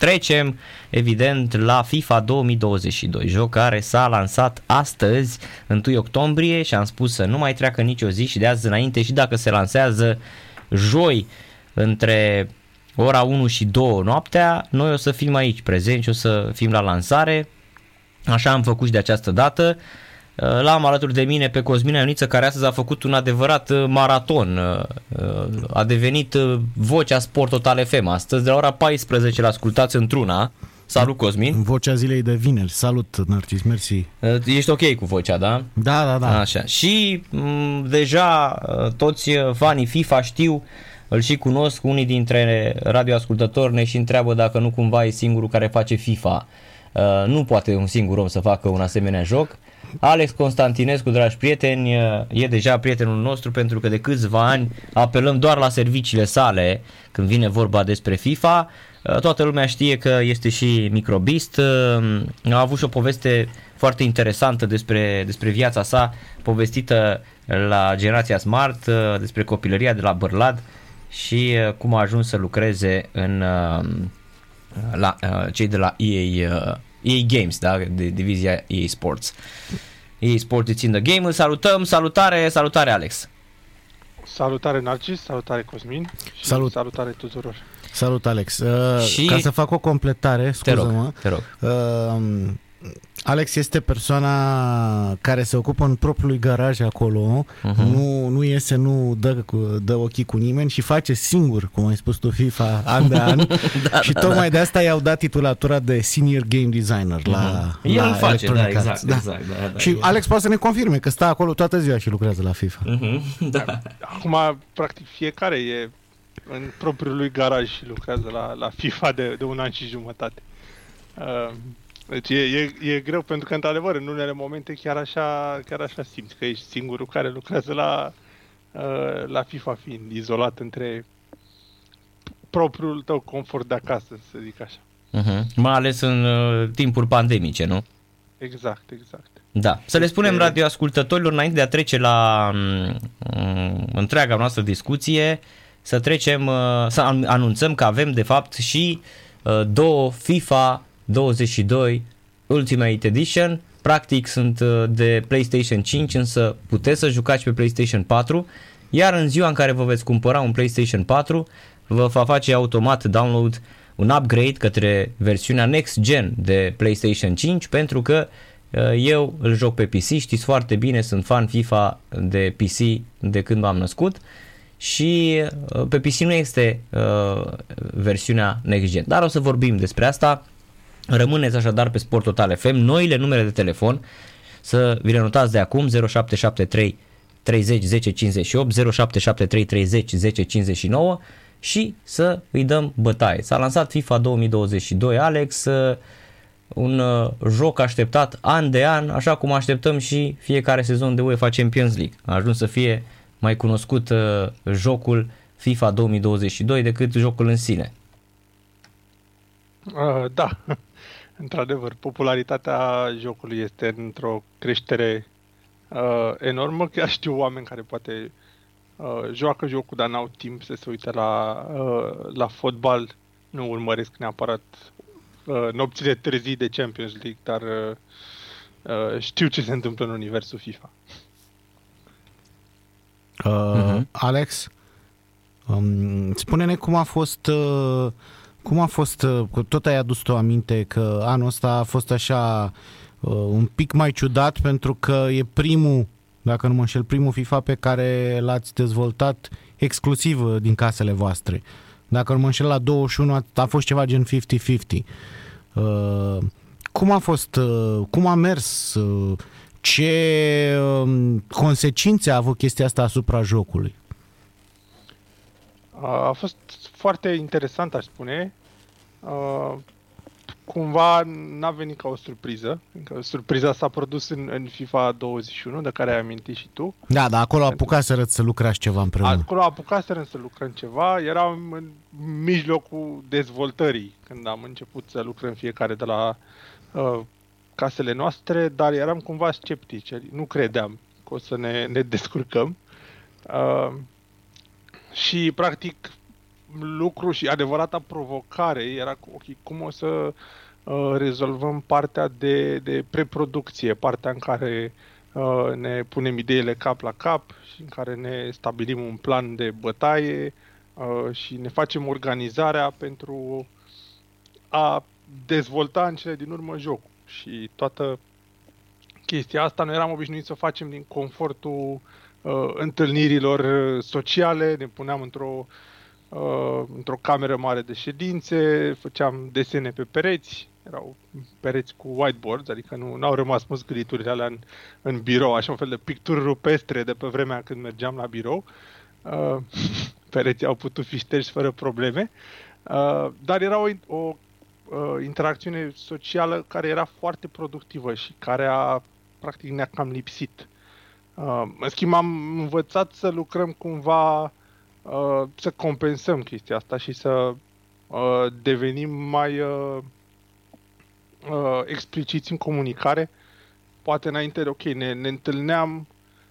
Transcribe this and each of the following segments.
trecem evident la FIFA 2022, joc care s-a lansat astăzi, 1 octombrie și am spus să nu mai treacă nicio zi și de azi înainte și dacă se lansează joi între ora 1 și 2 noaptea, noi o să fim aici prezenți, o să fim la lansare, așa am făcut și de această dată. Uh, l-am alături de mine pe Cosmin Ioniță, care astăzi a făcut un adevărat uh, maraton. Uh, a devenit vocea Sport Total FM astăzi, de la ora 14 la ascultați într-una. Salut, Cosmin! Vocea zilei de vineri. Salut, Narcis, mersi. Ești ok cu vocea, da? Da, da, da. Așa. Și m- mm, deja toți fanii FIFA știu, îl și cunosc, unii dintre radioascultători ne și întreabă dacă nu cumva e singurul care face FIFA. Nu poate un singur om să facă un asemenea joc. Alex Constantinescu, dragi prieteni, e deja prietenul nostru pentru că de câțiva ani apelăm doar la serviciile sale când vine vorba despre FIFA. Toată lumea știe că este și microbist, a avut și o poveste foarte interesantă despre, despre viața sa, povestită la generația Smart, despre copilăria de la Bărlad și cum a ajuns să lucreze în, la cei de la EA EA Games, da? de divizia EA Sports. EA Sports it's țin the game. Îl salutăm, salutare, salutare Alex. Salutare Narcis, salutare Cosmin și Salut. salutare tuturor. Salut Alex. Uh, și... Ca să fac o completare, scuză-mă. Te rog, te rog. Uh, Alex este persoana care se ocupă în propriul garaj acolo, uh-huh. nu, nu iese, nu dă, dă ochii cu nimeni și face singur, cum ai spus tu, FIFA an de an. da, și da, tocmai da. de asta i-au dat titulatura de Senior Game Designer uh-huh. la, El la face, da, exact, da. exact da, da, Și Alex poate să ne confirme că stă acolo toată ziua și lucrează la FIFA. Uh-huh. Da. Acum, practic, fiecare e în propriul lui garaj și lucrează la, la FIFA de, de un an și jumătate. Uh, deci e, e, e greu pentru că, într-adevăr, în unele momente chiar așa, chiar așa simți că ești singurul care lucrează la, uh, la FIFA fiind izolat între propriul tău confort de acasă, să zic așa. Uh-huh. Mai ales în uh, timpuri pandemice, nu? Exact, exact. Da. Să le spunem radioascultătorilor, înainte de a trece la um, întreaga noastră discuție, să trecem, uh, să anunțăm că avem de fapt și uh, două FIFA 22 Ultimate Edition. Practic sunt uh, de PlayStation 5, însă puteți să jucați pe PlayStation 4, iar în ziua în care vă veți cumpăra un PlayStation 4, vă va face automat download un upgrade către versiunea next gen de PlayStation 5 pentru că uh, eu îl joc pe PC, știți foarte bine, sunt fan FIFA de PC de când m-am născut și uh, pe PC nu este uh, versiunea next gen, dar o să vorbim despre asta Rămâneți așadar pe Sport Total FM, noile numere de telefon, să vi le notați de acum 0773 30 10 58, 0773 30 10 59 și să îi dăm bătaie. S-a lansat FIFA 2022, Alex, uh, un uh, joc așteptat an de an, așa cum așteptăm și fiecare sezon de UEFA Champions League. A ajuns să fie mai cunoscut uh, jocul FIFA 2022 decât jocul în sine. Uh, da, Într-adevăr, popularitatea jocului este într-o creștere uh, enormă. Chiar știu oameni care poate uh, joacă jocul, dar n-au timp să se uite la, uh, la fotbal. Nu urmăresc neapărat uh, nopțile târzii de Champions League, dar uh, uh, știu ce se întâmplă în universul FIFA. Uh, uh-huh. Alex, um, spune-ne cum a fost... Uh cum a fost, uh, tot ai adus o aminte că anul ăsta a fost așa uh, un pic mai ciudat pentru că e primul, dacă nu mă înșel, primul FIFA pe care l-ați dezvoltat exclusiv uh, din casele voastre. Dacă nu mă înșel, la 21 a, a fost ceva gen 50-50. Uh, cum a fost, uh, cum a mers, uh, ce uh, consecințe a avut chestia asta asupra jocului? A fost foarte interesant, aș spune. Uh, cumva n-a venit ca o surpriză. Că surpriza s-a produs în, în FIFA 21, de care ai amintit și tu. Da, dar acolo apucaseră să lucrați ceva împreună. Acolo apucaseră să lucrăm ceva. Eram în mijlocul dezvoltării când am început să lucrăm fiecare de la uh, casele noastre, dar eram cumva sceptici. Nu credeam că o să ne, ne descurcăm. Uh, și, practic, lucru și adevărata provocare era ok, cum o să uh, rezolvăm partea de, de preproducție, partea în care uh, ne punem ideile cap la cap și în care ne stabilim un plan de bătaie uh, și ne facem organizarea pentru a dezvolta în cele din urmă jocul. Și toată chestia asta noi eram obișnuiți să o facem din confortul uh, întâlnirilor sociale, ne puneam într-o uh, într-o cameră mare de ședințe, făceam desene pe pereți, erau pereți cu whiteboards, adică nu au rămas măscăliturile alea în, în birou, așa un fel de picturi rupestre de pe vremea când mergeam la birou. Uh, pereții au putut fi șterși fără probleme, uh, dar era o, o uh, interacțiune socială care era foarte productivă și care a, practic, ne-a cam lipsit. Uh, în schimb, am învățat să lucrăm cumva, uh, să compensăm chestia asta și să uh, devenim mai uh, uh, expliciți în comunicare. Poate înainte de, ok, ne, ne întâlneam,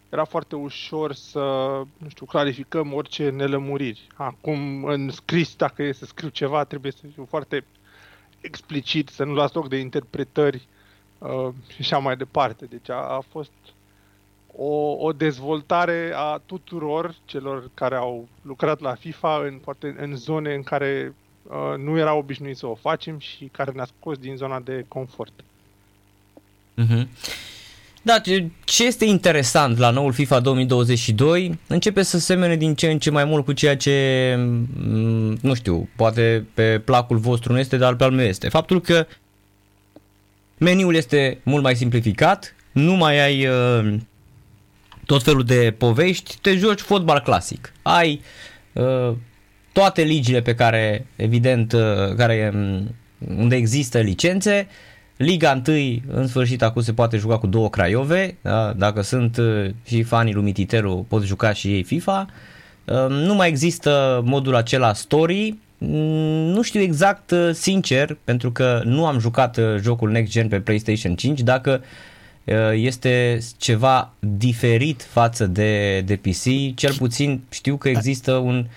era foarte ușor să, nu știu, clarificăm orice nelămuriri. Acum, în scris, dacă e să scriu ceva, trebuie să fiu foarte explicit, să nu las loc de interpretări uh, și așa mai departe. Deci a, a fost o, o dezvoltare a tuturor celor care au lucrat la FIFA în, poate, în zone în care uh, nu erau obișnuiți să o facem și care ne-a scos din zona de confort. Mm-hmm. Da, ce este interesant la noul FIFA 2022 începe să semene din ce în ce mai mult cu ceea ce, mm, nu știu, poate pe placul vostru nu este, dar pe al meu este. Faptul că meniul este mult mai simplificat, nu mai ai uh, tot felul de povești, te joci fotbal clasic. Ai uh, toate ligile pe care, evident, uh, care, um, unde există licențe, uh, Liga 1, în sfârșit, acum se poate juca cu două Craiove, da? dacă sunt uh, și fanii lui Mititeru, pot juca și ei FIFA. Um, nu mai există modul acela story, mm, nu știu exact, uh, sincer, pentru că nu am jucat uh, jocul Next Gen pe PlayStation 5, dacă este ceva diferit față de, de PC. Cel puțin știu că există un,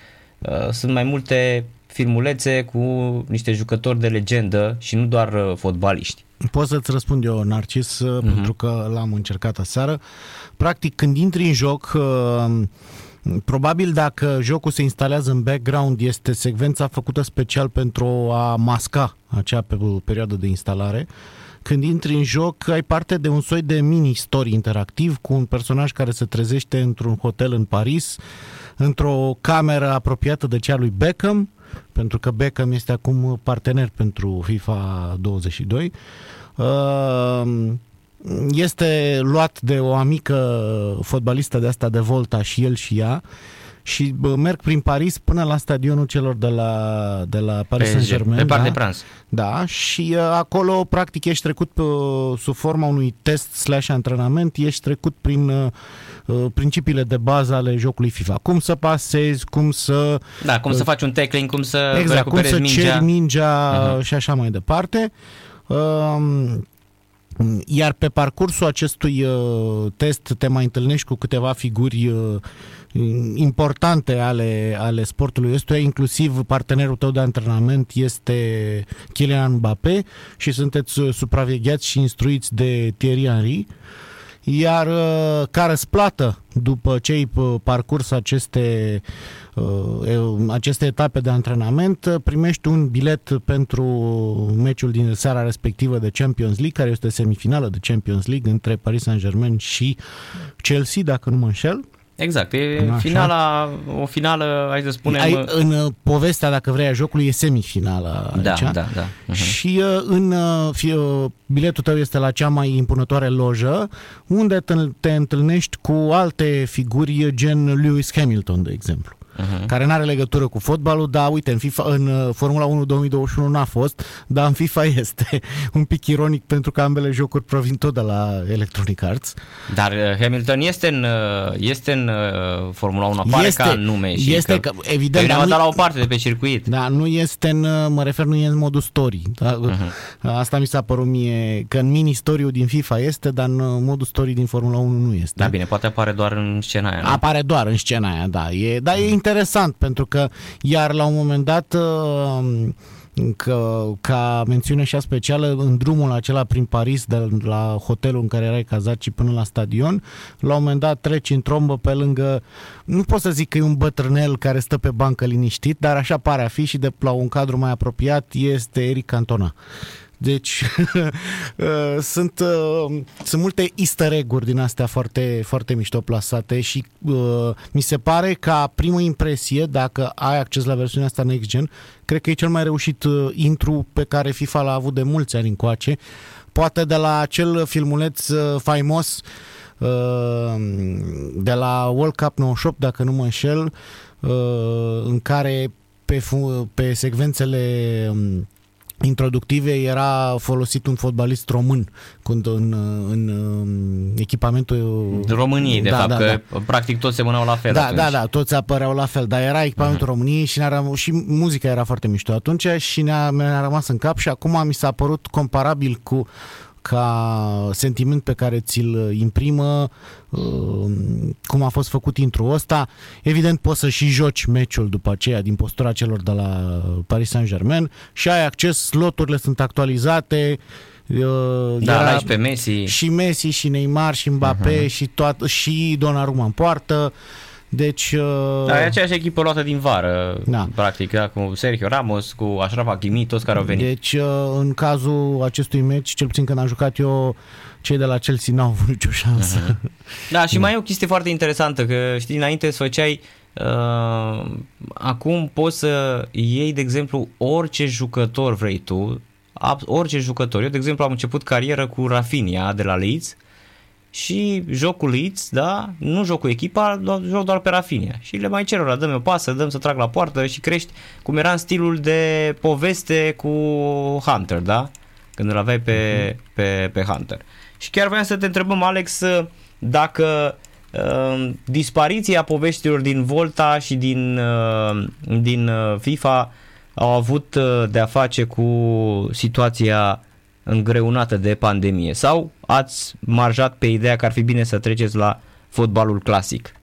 sunt mai multe filmulețe cu niște jucători de legendă și nu doar fotbaliști. Pot să-ți răspund eu, Narcis, uh-huh. pentru că l-am încercat aseară. Practic, când intri în joc, uh, probabil dacă jocul se instalează în background, este secvența făcută special pentru a masca acea perioadă de instalare. Când intri în joc, ai parte de un soi de mini-story interactiv cu un personaj care se trezește într-un hotel în Paris, într-o cameră apropiată de cea lui Beckham, pentru că Beckham este acum partener pentru FIFA 22. Uh, este luat de o amică fotbalistă de asta de Volta și el și ea și merg prin Paris până la stadionul celor de la, de la Paris Saint-Germain. Pe Parc da? de Prance. Da, și uh, acolo practic ești trecut uh, sub forma unui test slash antrenament, ești trecut prin uh, uh, principiile de bază ale jocului FIFA. Cum să pasezi, cum să... Da, cum uh, să faci un tackling, cum să exact, cum să mingea. ceri mingea uh-huh. și așa mai departe. Uh, iar pe parcursul acestui uh, test te mai întâlnești cu câteva figuri uh, importante ale, ale sportului ăstuia, inclusiv partenerul tău de antrenament este Kylian Mbappé și sunteți uh, supravegheați și instruiți de Thierry Henry. Iar uh, ca răsplată după ce ai uh, parcurs aceste, aceste etape de antrenament, primești un bilet pentru meciul din seara respectivă de Champions League, care este semifinală de Champions League între Paris Saint-Germain și Chelsea, dacă nu mă înșel. Exact, e Așa. finala, o finală, hai să spunem... Ai, în uh, povestea, dacă vrei, a jocului e semifinala da, aici. Da, da, da. Uh-huh. Și uh, în uh, biletul tău este la cea mai impunătoare lojă, unde te, te întâlnești cu alte figuri gen Lewis Hamilton, de exemplu uh-huh. care nu are legătură cu fotbalul, dar uite, în, FIFA, în uh, Formula 1 2021 n-a fost, dar în FIFA este. Un pic ironic pentru că ambele jocuri provin tot de la Electronic Arts. Dar uh, Hamilton este în, uh, este în Formula 1, apare este, ca nume și este că, că evident, dar nu, la o parte de pe circuit. Da, nu este în, mă refer, nu e în modul story. Da? Uh-huh. Asta mi s-a părut mie, că în mini story din FIFA este, dar în modul story din Formula 1 nu este. Da, bine, poate apare doar în scena aia. Nu? Apare doar în scena aia, da. E, dar e interesant, pentru că iar la un moment dat uh, că, ca mențiune și specială în drumul acela prin Paris de la hotelul în care erai cazat și până la stadion, la un moment dat treci în trombă pe lângă, nu pot să zic că e un bătrânel care stă pe bancă liniștit, dar așa pare a fi și de la un cadru mai apropiat este Eric Cantona. Deci uh, sunt, uh, sunt multe easter egg-uri din astea foarte, foarte mișto plasate și uh, mi se pare ca primă impresie, dacă ai acces la versiunea asta Next Gen, cred că e cel mai reușit uh, intru pe care FIFA l-a avut de mulți ani încoace. Poate de la acel filmuleț uh, faimos uh, de la World Cup 98, dacă nu mă înșel, uh, în care pe, pe secvențele um, introductive era folosit un fotbalist român când în, în, în echipamentul României, de da, fapt, da, că da. practic toți semănau la fel Da, atunci. da, da, toți apăreau la fel, dar era echipamentul uh-huh. României și, ne-a, și muzica era foarte mișto atunci și ne-a, ne-a rămas în cap și acum mi s-a părut comparabil cu ca sentiment pe care ți-l imprimă, uh, cum a fost făcut intro ăsta. Evident, poți să și joci meciul după aceea din postura celor de la Paris Saint-Germain și ai acces, sloturile sunt actualizate, uh, da, era pe Messi. Și Messi, și Neymar, și Mbappé, uh-huh. și, toat, și Donnarumma în poartă. Deci... Uh... Da, e aceeași echipă luată din vară, da. practic, da, cu Sergio Ramos, cu Ashraf Hakimi, toți care au venit. Deci, uh, în cazul acestui meci, cel puțin când am jucat eu, cei de la Chelsea n-au avut nicio șansă. Uh-huh. Da, și da. mai e o chestie foarte interesantă, că știi, înainte să făceai Uh, acum poți să iei, de exemplu, orice jucător vrei tu, orice jucător. Eu, de exemplu, am început carieră cu Rafinha de la Leeds și jocul Leeds, da, nu joc cu echipa, joc doar pe Rafinha. Și le mai cer ora, dăm o pasă, dăm să trag la poartă și crești cum era în stilul de poveste cu Hunter, da? Când îl aveai pe, uh-huh. pe, pe Hunter. Și chiar voiam să te întrebăm, Alex, dacă uh, dispariția poveștilor din Volta și din, uh, din uh, FIFA au avut uh, de a face cu situația îngreunată de pandemie sau ați marjat pe ideea că ar fi bine să treceți la fotbalul clasic?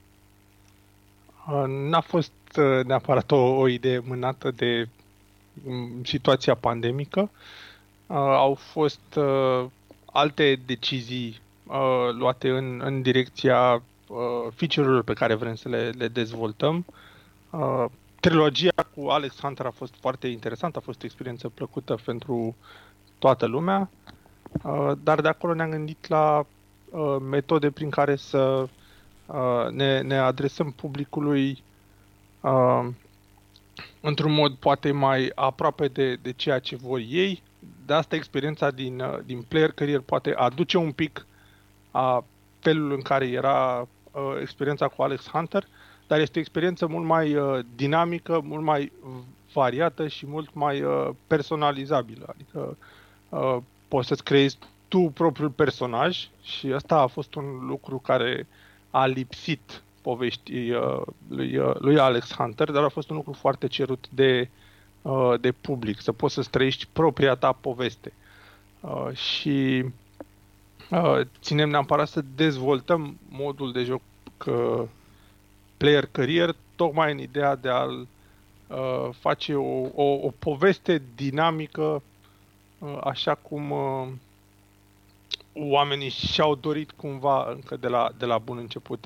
Uh, n-a fost uh, neapărat o, o idee mânată de mm, situația pandemică. Uh, au fost alte decizii luate în, în direcția feature-urilor pe care vrem să le, le dezvoltăm. Trilogia cu Alex Hunter a fost foarte interesantă, a fost o experiență plăcută pentru toată lumea, uh, dar de acolo ne-am gândit la uh, metode prin care să uh, ne, ne adresăm publicului într-un mod poate mai aproape de, de ceea ce vor ei. De asta experiența din, din Player Career poate aduce un pic a felul în care era uh, experiența cu Alex Hunter, dar este o experiență mult mai uh, dinamică, mult mai variată și mult mai uh, personalizabilă. Adică uh, poți să-ți creezi tu propriul personaj și asta a fost un lucru care a lipsit poveștii uh, lui, uh, lui Alex Hunter, dar a fost un lucru foarte cerut de, uh, de public, să poți să-ți trăiești propria ta poveste. Uh, și uh, ținem neapărat să dezvoltăm modul de joc uh, player career, tocmai în ideea de a-l uh, face o, o, o poveste dinamică Uh, așa cum uh, oamenii și-au dorit cumva încă de la, de la bun început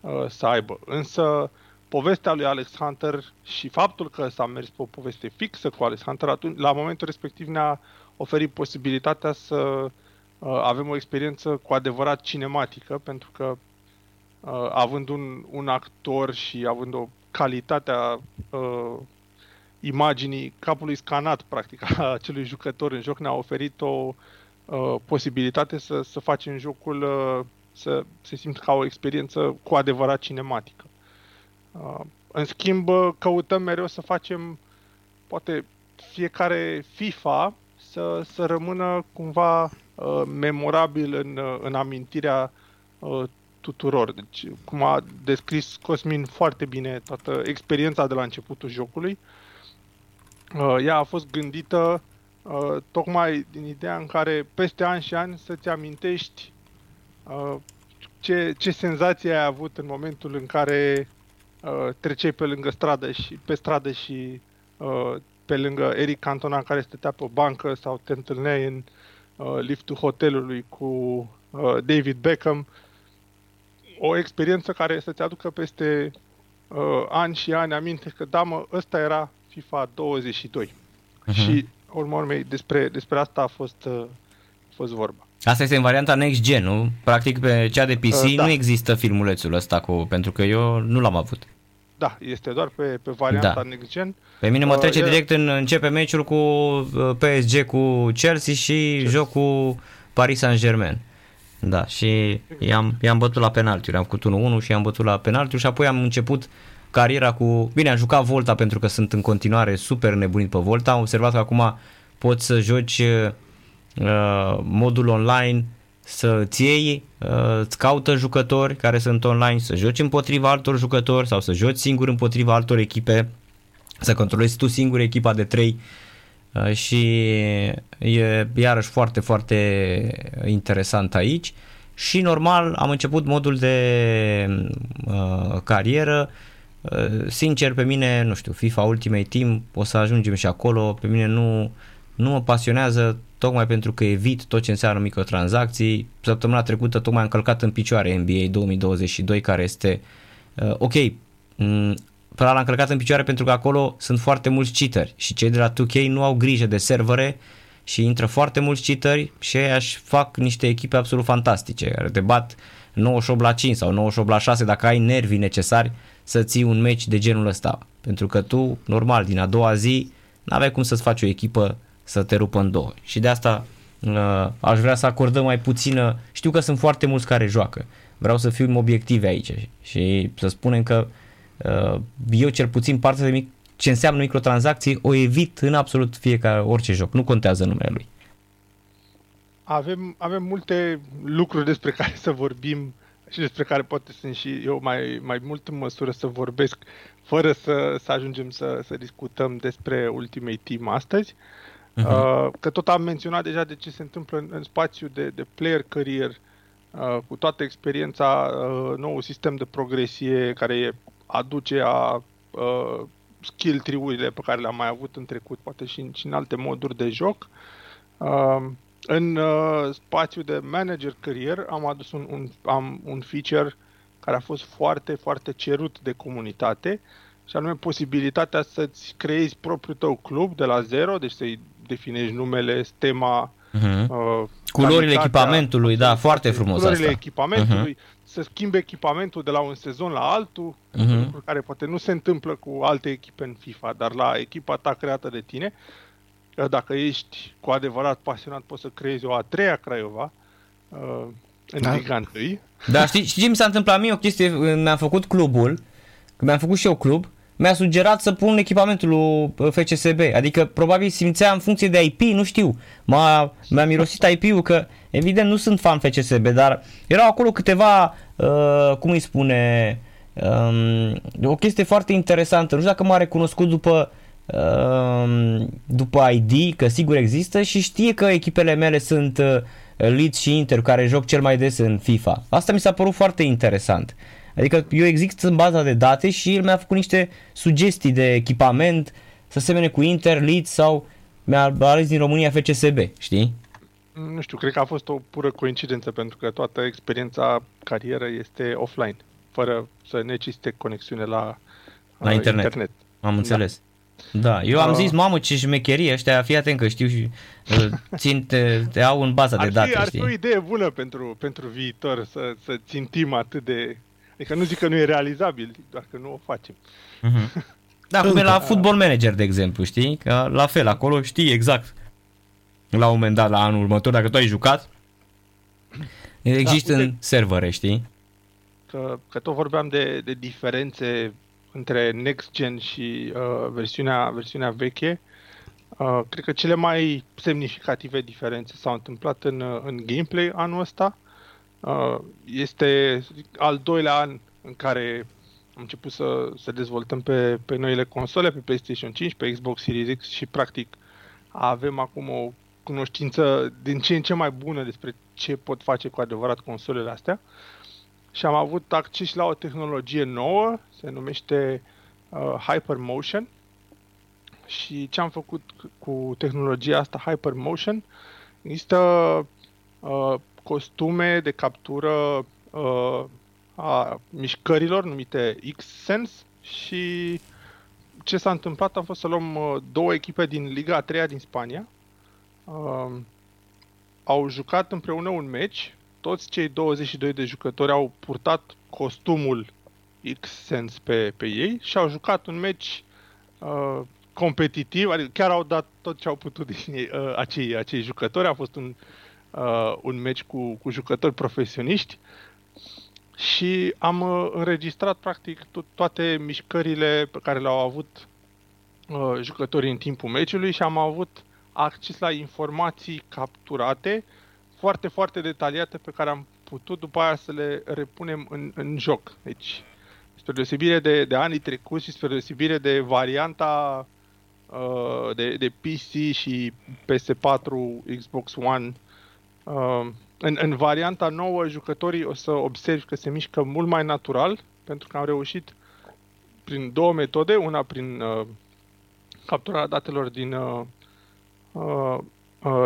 uh, să aibă. Însă povestea lui Alex Hunter și faptul că s-a mers pe o poveste fixă cu Alex Hunter, atunci, la momentul respectiv ne-a oferit posibilitatea să uh, avem o experiență cu adevărat cinematică, pentru că uh, având un, un actor și având o calitatea uh, imaginii capului scanat, practic, a acelui jucător în joc ne-a oferit o uh, posibilitate să, să facem jocul uh, să se simtă ca o experiență cu adevărat cinematică. Uh, în schimb, căutăm mereu să facem, poate, fiecare FIFA să, să rămână cumva uh, memorabil în, uh, în amintirea uh, tuturor. Deci, cum a descris Cosmin foarte bine toată experiența de la începutul jocului, uh, Uh, ea a fost gândită uh, tocmai din ideea în care peste ani și ani să-ți amintești uh, ce, ce senzație ai avut în momentul în care uh, treceai pe lângă stradă și pe stradă și uh, pe lângă Eric Cantona care stătea pe o bancă sau te întâlneai în uh, liftul hotelului cu uh, David Beckham. O experiență care să-ți aducă peste uh, ani și ani aminte că da mă, ăsta era FIFA 22. Uh-huh. Mhm. Și urmă urmei despre, despre asta a fost, uh, a fost vorba. Asta este în varianta Next Gen, nu? Practic pe cea de PC uh, da. nu există filmulețul ăsta cu, pentru că eu nu l-am avut. Da, este doar pe, pe varianta da. Next Gen. Pe mine mă uh, trece uh, direct în începe meciul cu uh, PSG cu Chelsea și Chelsea. jocul Paris Saint-Germain. Da, și i-am, i-am bătut la penaltiuri. Am făcut 1-1 și i-am bătut la penaltiuri și apoi am început cariera cu... Bine, am jucat Volta pentru că sunt în continuare super nebunit pe Volta. Am observat că acum poți să joci uh, modul online să îți iei, uh, îți caută jucători care sunt online, să joci împotriva altor jucători sau să joci singur împotriva altor echipe, să controlezi tu singur echipa de 3 uh, și e iarăși foarte, foarte interesant aici și normal am început modul de uh, carieră uh, sincer pe mine, nu știu, FIFA Ultimate Team, o să ajungem și acolo, pe mine nu, nu mă pasionează tocmai pentru că evit tot ce înseamnă microtransacții. Săptămâna trecută tocmai am călcat în picioare NBA 2022 care este uh, ok, mm, l-am călcat în picioare pentru că acolo sunt foarte mulți cheateri și cei de la 2K nu au grijă de servere și intră foarte mulți cheateri și ei aș fac niște echipe absolut fantastice care te bat 98 la 5 sau 98 la 6 dacă ai nervii necesari să ții un meci de genul ăsta. Pentru că tu, normal, din a doua zi, n-aveai cum să-ți faci o echipă să te rupă în două. Și de asta uh, aș vrea să acordăm mai puțină, știu că sunt foarte mulți care joacă, vreau să fim obiectivi aici și să spunem că uh, eu cel puțin partea de mic, ce înseamnă microtransacții o evit în absolut fiecare, orice joc, nu contează numele lui. Avem, avem multe lucruri despre care să vorbim și despre care poate sunt și eu mai, mai mult în măsură să vorbesc fără să, să ajungem să, să discutăm despre Ultimate Team astăzi. Uh, Uh-huh. Că tot am menționat deja de ce se întâmplă în, în spațiu de, de player career, uh, cu toată experiența, uh, nou sistem de progresie care aduce a uh, skill tree-urile pe care le-am mai avut în trecut, poate și în, și în alte moduri de joc. Uh, în uh, spațiu de manager career am adus un, un, am un feature care a fost foarte, foarte cerut de comunitate și anume posibilitatea să-ți creezi propriul tău club de la zero, deci să-i definești numele, stema, uh-huh. uh, culorile echipamentului, da, foarte frumos culorile asta. echipamentului, uh-huh. să schimbe echipamentul de la un sezon la altul, uh-huh. lucruri care poate nu se întâmplă cu alte echipe în FIFA, dar la echipa ta creată de tine, dacă ești cu adevărat pasionat, poți să creezi o a treia Craiova uh, în da. Liga 1. Da, știi, știi ce mi s-a întâmplat mie o chestie, mi-am făcut clubul, când mi-am făcut și eu club, mi-a sugerat să pun echipamentul lui FCSB. Adică probabil simțea în funcție de IP, nu știu. M-a, mi-a mirosit IP-ul că evident nu sunt fan FCSB, dar erau acolo câteva, uh, cum îi spune, um, o chestie foarte interesantă. Nu știu dacă m-a recunoscut după uh, după ID, că sigur există și știe că echipele mele sunt uh, Leeds și Inter care joc cel mai des în FIFA. Asta mi s-a părut foarte interesant. Adică eu exist în baza de date și el mi-a făcut niște sugestii de echipament să semene cu Inter, Leeds sau mi-a ales din România FCSB, știi? Nu știu, cred că a fost o pură coincidență pentru că toată experiența carieră este offline, fără să necesite conexiune la, la uh, internet. internet. Am înțeles. Da. Da, eu am uh, zis, mamă, ce șmecherie ăștia, fii atent că știu și uh, țin, te, te au în baza ar de date, fi, Ar știi? fi o idee bună pentru, pentru viitor să, să țintim atât de Adică nu zic că nu e realizabil, doar că nu o facem. Uh-huh. Da, cum e la Football Manager, de exemplu, știi? Că la fel, acolo știi exact la un moment dat, la anul următor, dacă tu ai jucat, există da, în servere, știi? Că, că tot vorbeam de, de diferențe între Next Gen și uh, versiunea, versiunea veche. Uh, cred că cele mai semnificative diferențe s-au întâmplat în, în gameplay anul ăsta. Uh, este al doilea an în care am început să, să dezvoltăm pe, pe noile console, pe PlayStation 5, pe Xbox Series X și practic avem acum o cunoștință din ce în ce mai bună despre ce pot face cu adevărat consolele astea. Și am avut acces la o tehnologie nouă, se numește uh, Hypermotion. Și ce am făcut cu tehnologia asta Hypermotion? Există uh, costume de captură uh, a mișcărilor numite X-Sense și ce s-a întâmplat a fost să luăm uh, două echipe din Liga a 3 din Spania. Uh, au jucat împreună un meci toți cei 22 de jucători au purtat costumul X-Sense pe, pe ei și au jucat un meci uh, competitiv, adică chiar au dat tot ce au putut din ei, uh, acei, acei jucători. A fost un, uh, un meci cu, cu jucători profesioniști și am uh, înregistrat practic to- toate mișcările pe care le-au avut uh, jucătorii în timpul meciului și am avut acces la informații capturate uh, foarte, foarte detaliate pe care am putut după aia să le repunem în, în joc. Deci, spre deosebire de, de anii trecuți și spre deosebire de varianta uh, de, de PC și PS4, Xbox One, uh, în, în varianta nouă, jucătorii o să observi că se mișcă mult mai natural, pentru că am reușit prin două metode, una prin uh, capturarea datelor din uh, uh, Uh,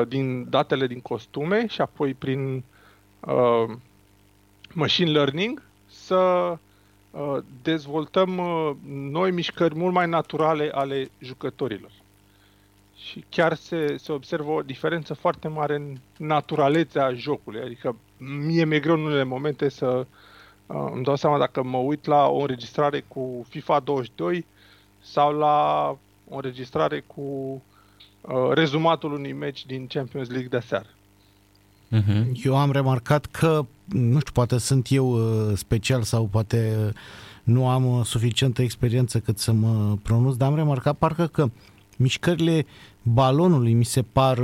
din datele din costume și apoi prin uh, machine learning să uh, dezvoltăm uh, noi mișcări mult mai naturale ale jucătorilor. Și chiar se, se observă o diferență foarte mare în naturalețea jocului. Adică mie mi-e greu în unele momente să uh, îmi dau seama dacă mă uit la o înregistrare cu FIFA 22 sau la o înregistrare cu Uh, rezumatul unui meci din Champions League de seară. Uh-huh. Eu am remarcat că, nu știu, poate sunt eu uh, special sau poate uh, nu am suficientă experiență cât să mă pronunț, dar am remarcat parcă că mișcările balonului mi se par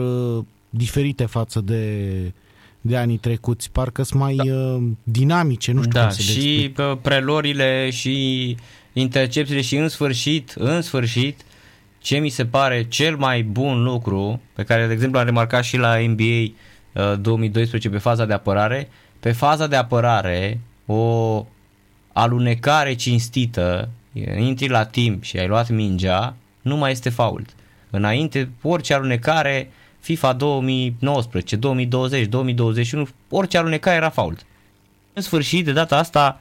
diferite față de, de anii trecuți. Parcă sunt mai da. dinamice, nu știu da, cum să și explic. prelorile și intercepțiile și în sfârșit, în sfârșit, ce mi se pare cel mai bun lucru, pe care, de exemplu, am remarcat și la NBA 2012 uh, pe faza de apărare, pe faza de apărare, o alunecare cinstită, intri la timp și ai luat mingea, nu mai este fault. Înainte, orice alunecare, FIFA 2019, 2020, 2021, orice alunecare era fault. În sfârșit, de data asta,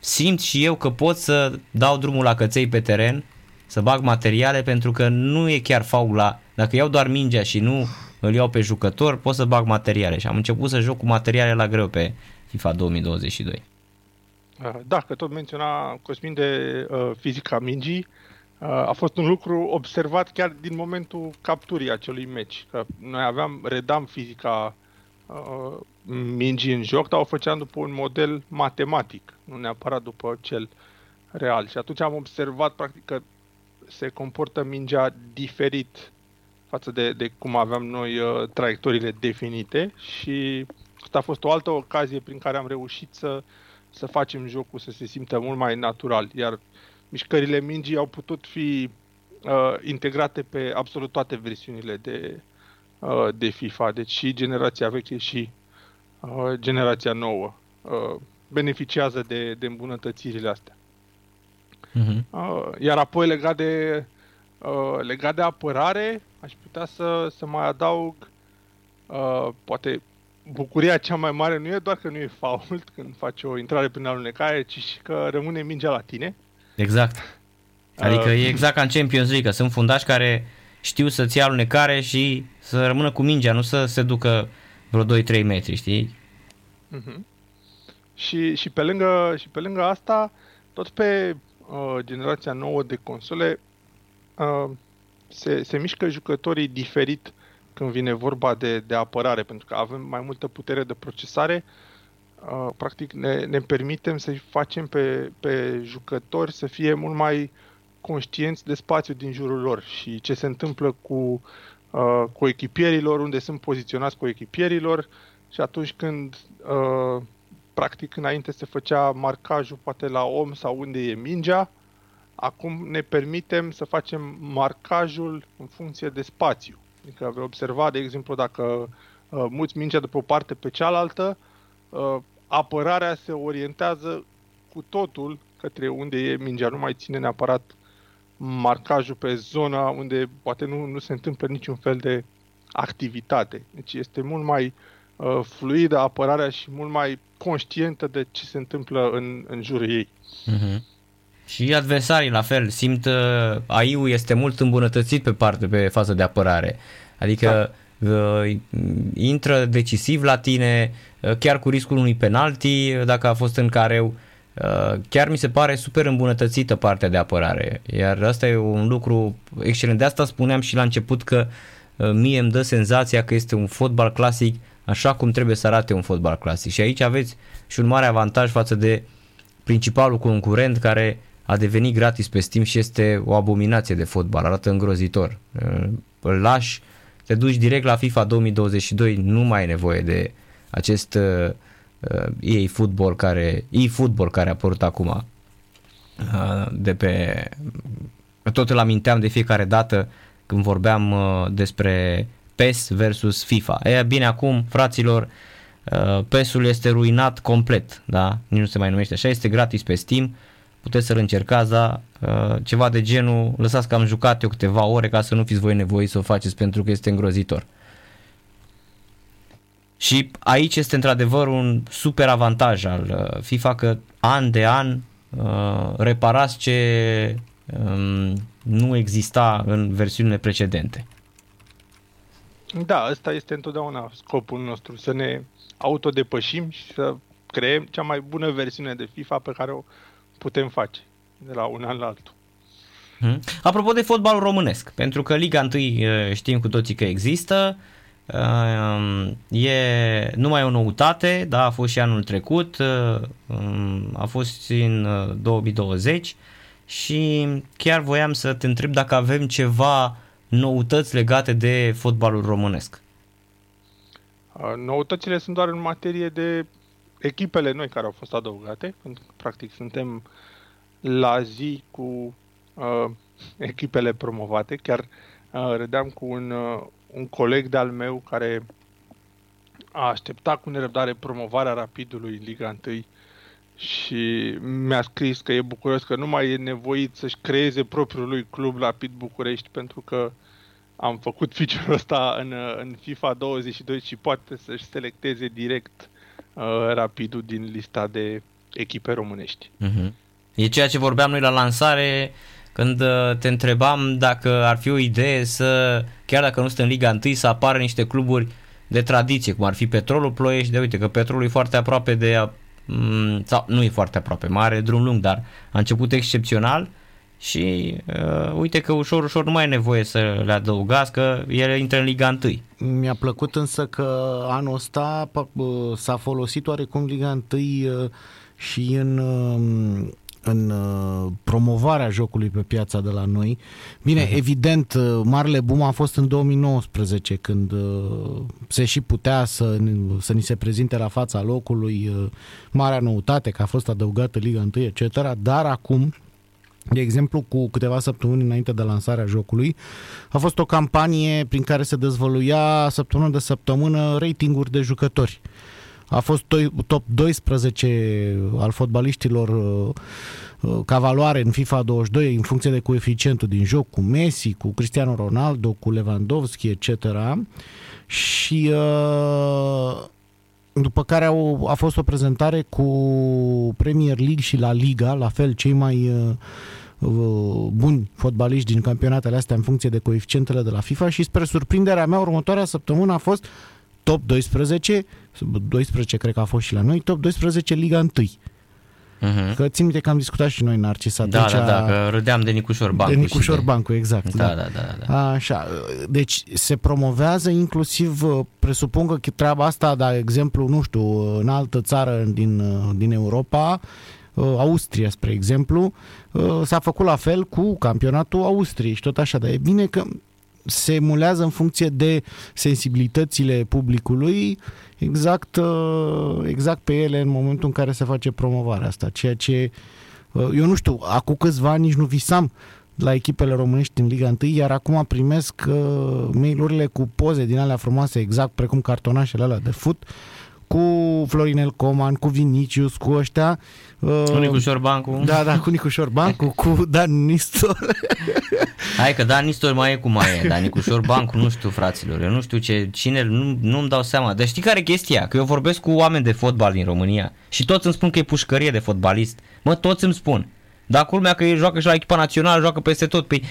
simt și eu că pot să dau drumul la căței pe teren să bag materiale pentru că nu e chiar faula. Dacă iau doar mingea și nu îl iau pe jucător, pot să bag materiale și am început să joc cu materiale la greu pe FIFA 2022. Uh, da, că tot menționa Cosmin de uh, fizica mingii, uh, a fost un lucru observat chiar din momentul capturii acelui meci. Că noi aveam, redam fizica uh, mingii în joc, dar o făceam după un model matematic, nu neapărat după cel real. Și atunci am observat practic că se comportă mingea diferit față de, de cum aveam noi uh, traiectoriile definite și asta a fost o altă ocazie prin care am reușit să, să facem jocul să se simtă mult mai natural, iar mișcările mingii au putut fi uh, integrate pe absolut toate versiunile de, uh, de FIFA, deci și generația veche și uh, generația nouă uh, beneficiază de, de îmbunătățirile astea. Uh-huh. Uh, iar apoi legat de, uh, legat de apărare, aș putea să, să mai adaug uh, poate bucuria cea mai mare nu e doar că nu e fault când faci o intrare prin alunecare, ci și că rămâne mingea la tine. Exact. Adică uh, e exact ca în Champions League, că sunt fundași care știu să-ți ia alunecare și să rămână cu mingea, nu să se ducă vreo 2-3 metri, știi? Uh-huh. Și, și, pe lângă, și pe lângă asta, tot pe uh, generația nouă de console uh, se, se mișcă jucătorii diferit când vine vorba de, de apărare, pentru că avem mai multă putere de procesare. Uh, practic ne, ne permitem să-i facem pe, pe jucători să fie mult mai conștienți de spațiu din jurul lor și ce se întâmplă cu, uh, cu echipierilor, unde sunt poziționați cu echipierilor și atunci când uh, practic înainte se făcea marcajul poate la om sau unde e mingea, acum ne permitem să facem marcajul în funcție de spațiu. Adică vei observa, de exemplu, dacă uh, muți mingea de pe o parte pe cealaltă, uh, apărarea se orientează cu totul către unde e mingea, nu mai ține neapărat marcajul pe zona unde poate nu, nu se întâmplă niciun fel de activitate. Deci este mult mai uh, fluidă apărarea și mult mai conștientă de ce se întâmplă în, în jurul ei. Uh-huh. Și adversarii la fel, simt uh, AI-ul este mult îmbunătățit pe parte, pe fază de apărare. Adică da. uh, intră decisiv la tine, uh, chiar cu riscul unui penalti, uh, dacă a fost în careu. Uh, chiar mi se pare super îmbunătățită partea de apărare. Iar asta e un lucru excelent. De asta spuneam și la început că uh, mie îmi dă senzația că este un fotbal clasic așa cum trebuie să arate un fotbal clasic. Și aici aveți și un mare avantaj față de principalul concurent care a devenit gratis pe Steam și este o abominație de fotbal, arată îngrozitor. Îl lași, te duci direct la FIFA 2022, nu mai ai nevoie de acest uh, EA Football care, e-football care a apărut acum uh, de pe tot îl aminteam de fiecare dată când vorbeam uh, despre PES versus FIFA. E bine, acum, fraților, uh, PES-ul este ruinat complet, da? Nici nu se mai numește așa, este gratis pe Steam, puteți să-l încercați, da? Uh, ceva de genul, lăsați că am jucat eu câteva ore ca să nu fiți voi nevoi să o faceți pentru că este îngrozitor. Și aici este într-adevăr un super avantaj al uh, FIFA că an de an uh, reparați ce um, nu exista în versiunile precedente. Da, ăsta este întotdeauna scopul nostru, să ne autodepășim și să creăm cea mai bună versiune de FIFA pe care o putem face de la un an la altul. Hmm. Apropo de fotbalul românesc, pentru că Liga 1 știm cu toții că există, e numai o noutate, da, a fost și anul trecut, a fost în 2020 și chiar voiam să te întreb dacă avem ceva noutăți legate de fotbalul românesc. Noutățile sunt doar în materie de echipele noi care au fost adăugate, pentru că practic suntem la zi cu uh, echipele promovate. Chiar uh, râdeam cu un, uh, un coleg de-al meu care a așteptat cu nerăbdare promovarea Rapidului în Liga 1 și mi-a scris că e bucuros că nu mai e nevoit să-și creeze propriul lui club Rapid București pentru că am făcut feature-ul ăsta în, în FIFA 22 și poate să-și selecteze direct uh, Rapidul din lista de echipe românești. Uh-huh. E ceea ce vorbeam noi la lansare când uh, te întrebam dacă ar fi o idee să, chiar dacă nu sunt în Liga 1, să apară niște cluburi de tradiție, cum ar fi Petrolul Ploiești, de uite că Petrolul e foarte aproape de, mm, sau nu e foarte aproape, mare drum lung, dar a început excepțional și uh, uite că ușor, ușor nu mai e nevoie să le adăugați, că ele intră în Liga 1. Mi-a plăcut însă că anul ăsta s-a folosit oarecum Liga 1 uh, și în um, în uh, promovarea jocului pe piața de la noi. Bine, uh-huh. evident, uh, marele boom a fost în 2019, când uh, se și putea să, să ni se prezinte la fața locului marea noutate, că a fost adăugată Liga 1, etc., dar acum, de exemplu, cu câteva săptămâni înainte de lansarea jocului, a fost o campanie prin care se dezvăluia săptămână de săptămână ratinguri de jucători. A fost top 12 al fotbaliștilor uh, uh, ca valoare în FIFA 22 în funcție de coeficientul din joc cu Messi, cu Cristiano Ronaldo, cu Lewandowski, etc. Și uh, după care au, a fost o prezentare cu Premier League și La Liga, la fel cei mai buni fotbaliști din campionatele astea în funcție de coeficientele de la FIFA și spre surprinderea mea următoarea săptămână a fost top 12, 12 cred că a fost și la noi, top 12 Liga 1. Uh-huh. Că țin minte că am discutat și noi, Narcis, atunci... Da, da, da, că râdeam de Nicușor Bancu. De Nicușor de... Bancu, exact. Da, da, da, da, da. Așa, deci se promovează inclusiv, presupun că treaba asta, de exemplu, nu știu, în altă țară din, din Europa, Austria, spre exemplu, s-a făcut la fel cu campionatul Austriei și tot așa, dar e bine că se emulează în funcție de sensibilitățile publicului exact, uh, exact pe ele în momentul în care se face promovarea asta. Ceea ce, uh, eu nu știu, acum câțiva ani nici nu visam la echipele românești din Liga 1, iar acum primesc uh, mail-urile cu poze din alea frumoase, exact precum cartonașele alea de fut, cu Florinel Coman, cu Vinicius, cu ăștia. Uh, cu Nicu Șorbancu. Da, da, cu Nicu Șorbancu, cu Dan Nistor. Hai că Dan Nistor mai e cum mai e, dar Nicu Șorbancu nu știu fraților, eu nu știu ce, cine, nu, nu-mi dau seama. Dar știi care e chestia? Că eu vorbesc cu oameni de fotbal din România și toți îmi spun că e pușcărie de fotbalist. Mă, toți îmi spun. Dar culmea că el joacă și la echipa națională, joacă peste tot. Păi,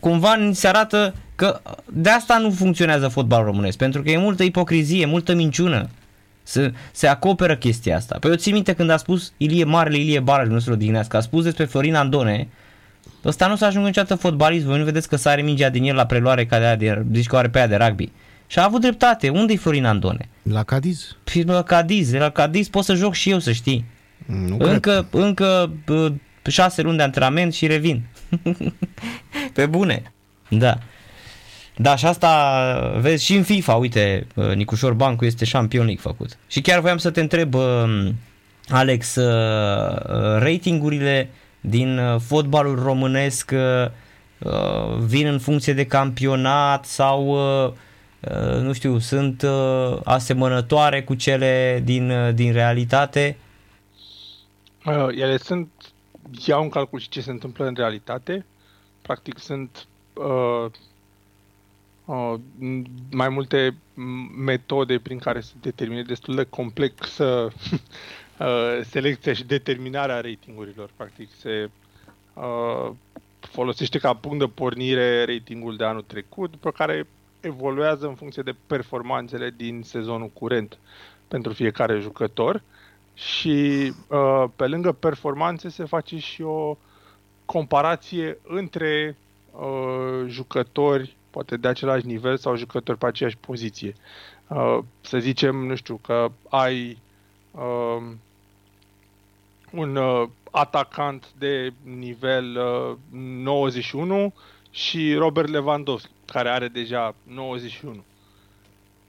cumva se arată că de asta nu funcționează fotbalul românesc, pentru că e multă ipocrizie, multă minciună. Se, se acoperă chestia asta. Păi eu țin minte când a spus Ilie Marele, Ilie Baraj, nostru dimineață, a spus despre Florin Andone, ăsta nu s-a ajuns niciodată fotbalist, voi nu vedeți că sare mingea din el la preluare ca de aia de, zici că are pe aia de rugby. Și a avut dreptate. Unde e Florin Andone? La Cadiz. Păi la Cadiz. La Cadiz pot să joc și eu, să știi. Nu încă, cred. încă șase luni de antrenament și revin. Pe bune. Da. Da, și asta vezi și în FIFA, uite, uh, Nicușor Bancu este șampion league făcut. Și chiar voiam să te întreb, uh, Alex, uh, ratingurile din fotbalul românesc vin în funcție de campionat sau nu știu, sunt asemănătoare cu cele din, din realitate? Ele sunt iau în calcul și ce se întâmplă în realitate. Practic sunt uh, uh, mai multe metode prin care se determine destul de complexă uh, selecția și determinarea ratingurilor. Practic se uh, folosește ca punct de pornire ratingul de anul trecut, după care evoluează în funcție de performanțele din sezonul curent pentru fiecare jucător. Uh, și uh, pe lângă performanțe se face și o comparație între uh, jucători, poate de același nivel sau jucători pe aceeași poziție. Uh, să zicem, nu știu, că ai uh, un uh, atacant de nivel uh, 91 și Robert Lewandowski, care are deja 91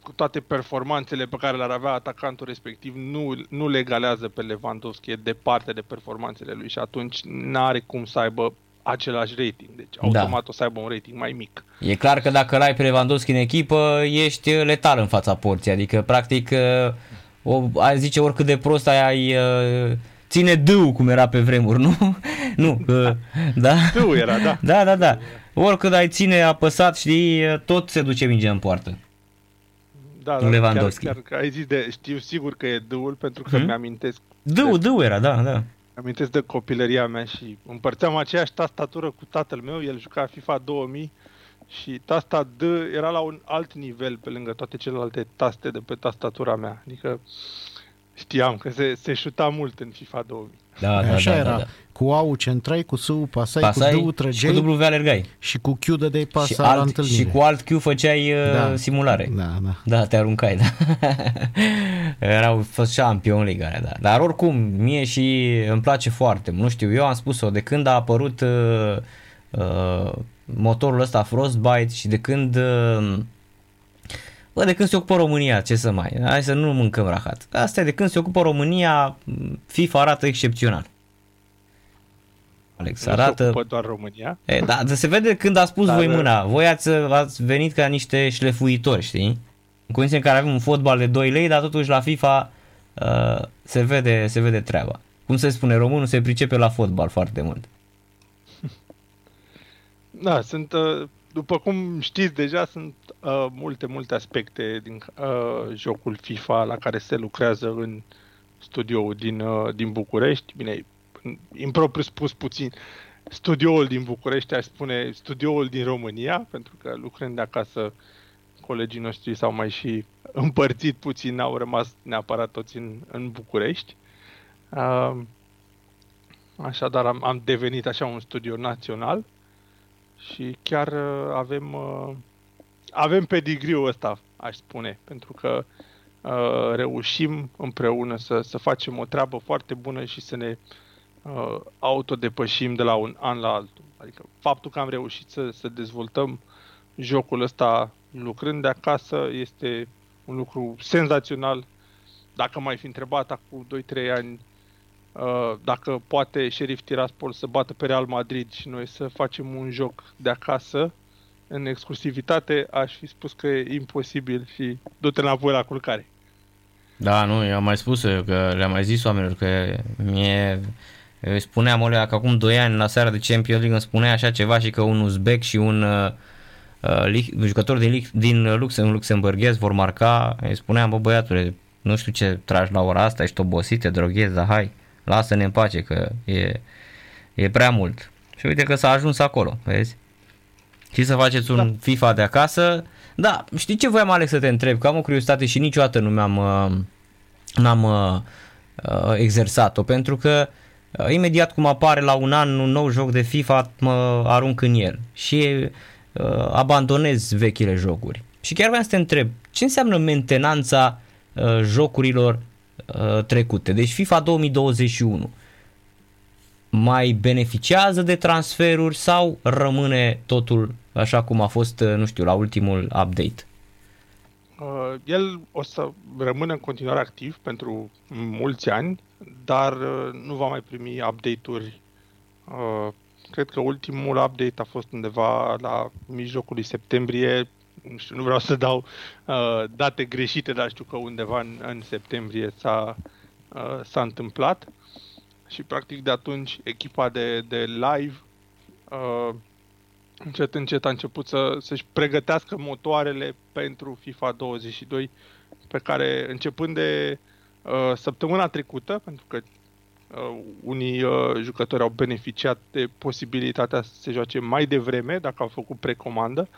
cu toate performanțele pe care le-ar avea atacantul respectiv, nu, nu le egalează pe Lewandowski, e departe de performanțele lui și atunci nu are cum să aibă același rating. Deci da. automat da. o să aibă un rating mai mic. E clar că dacă l-ai pe Lewandowski în echipă, ești letal în fața porții. Adică, practic, o, ai zice oricât de prost ai, ține dâu cum era pe vremuri, nu? nu, da. da? Dâu era, da. Da, da, da. Oricât ai ține apăsat, știi, tot se duce mingea în poartă. Da, da, Lewandowski. Chiar, chiar ai zis de, știu sigur că e dâul pentru că hmm? mi-amintesc. Dâul, de, dâul era, da, da. Amintesc de copilăria mea și împărțeam aceeași tastatură cu tatăl meu, el juca FIFA 2000 și tasta D era la un alt nivel pe lângă toate celelalte taste de pe tastatura mea. Adică știam că se, se șuta mult în FIFA 2000. Da, da, Așa da, era. Da, da. Cu AU centrai, cu SU pasai, pasai cu D trăgeai. Și cu W alergai. Și cu Q dădeai pasa și alt, la întâlnire. Și cu alt Q făceai uh, da. simulare. Da, da. Da, te aruncai, da. Erau fost champion liga, da. Dar oricum, mie și îmi place foarte Nu știu, eu am spus-o, de când a apărut uh, uh, motorul ăsta Frostbite și de când uh, Bă, de când se ocupă România, ce să mai... Hai să nu mâncăm rahat. Asta e, de când se ocupă România, FIFA arată excepțional. Alex, nu arată... Se ocupă doar România. E, da, se vede când a spus Dar... voi mâna. Voi ați, ați venit ca niște șlefuitori, știi? În condiții în care avem un fotbal de 2 lei, dar totuși la FIFA uh, se, vede, se vede treaba. Cum se spune, românul se pricepe la fotbal foarte mult. Da, sunt uh, după cum știți deja, sunt uh, multe, multe aspecte din uh, jocul FIFA la care se lucrează în studioul din, uh, din București. Bine, impropriu spus puțin, studioul din București, aș spune studioul din România, pentru că lucrând de acasă, colegii noștri s-au mai și împărțit puțin, n-au rămas neapărat toți în, în București. Uh, așadar, am, am devenit așa un studio național și chiar uh, avem, uh, avem pedigriul ăsta, aș spune, pentru că uh, reușim împreună să, să facem o treabă foarte bună și să ne autodepășim de la un an la altul. Adică faptul că am reușit să, să dezvoltăm jocul ăsta lucrând de acasă este un lucru senzațional. Dacă mai fi întrebat acum 2-3 ani Uh, dacă poate Sheriff Tiraspol să bată pe Real Madrid și noi să facem un joc de acasă în exclusivitate, aș fi spus că e imposibil și du-te înapoi la culcare. Da, nu, eu am mai spus că le-am mai zis oamenilor că mie eu spuneam olea că acum 2 ani la seara de Champions League îmi spunea așa ceva și că un uzbek și un uh, uh, jucător din, din Luxem, luxemburghez vor marca, îi spuneam, bă băiatule, nu știu ce tragi la ora asta, ești obosit, te droghezi, dar hai, lasă-ne în pace că e, e prea mult. Și uite că s-a ajuns acolo, vezi? Și să faceți un da. FIFA de acasă. Da, știi ce voiam Alex să te întreb, că am o curiozitate și niciodată nu mi-am uh, n-am uh, uh, exersat-o, pentru că uh, imediat cum apare la un an un nou joc de FIFA, mă arunc în el și uh, abandonez vechile jocuri. Și chiar vreau să te întreb, ce înseamnă mentenanța uh, jocurilor uh, trecute? Deci FIFA 2021 mai beneficiază de transferuri sau rămâne totul așa cum a fost, uh, nu știu, la ultimul update? Uh, el o să rămână în continuare activ pentru mulți ani, dar uh, nu va mai primi update-uri. Uh, cred că ultimul update a fost undeva la mijlocul lui septembrie. Nu, știu, nu vreau să dau uh, date greșite, dar știu că undeva în, în septembrie s-a, uh, s-a întâmplat. Și practic de atunci echipa de, de live uh, încet încet a început să, să-și pregătească motoarele pentru FIFA 22 pe care începând de uh, săptămâna trecută, pentru că uh, unii uh, jucători au beneficiat de posibilitatea să se joace mai devreme dacă au făcut precomandă uh,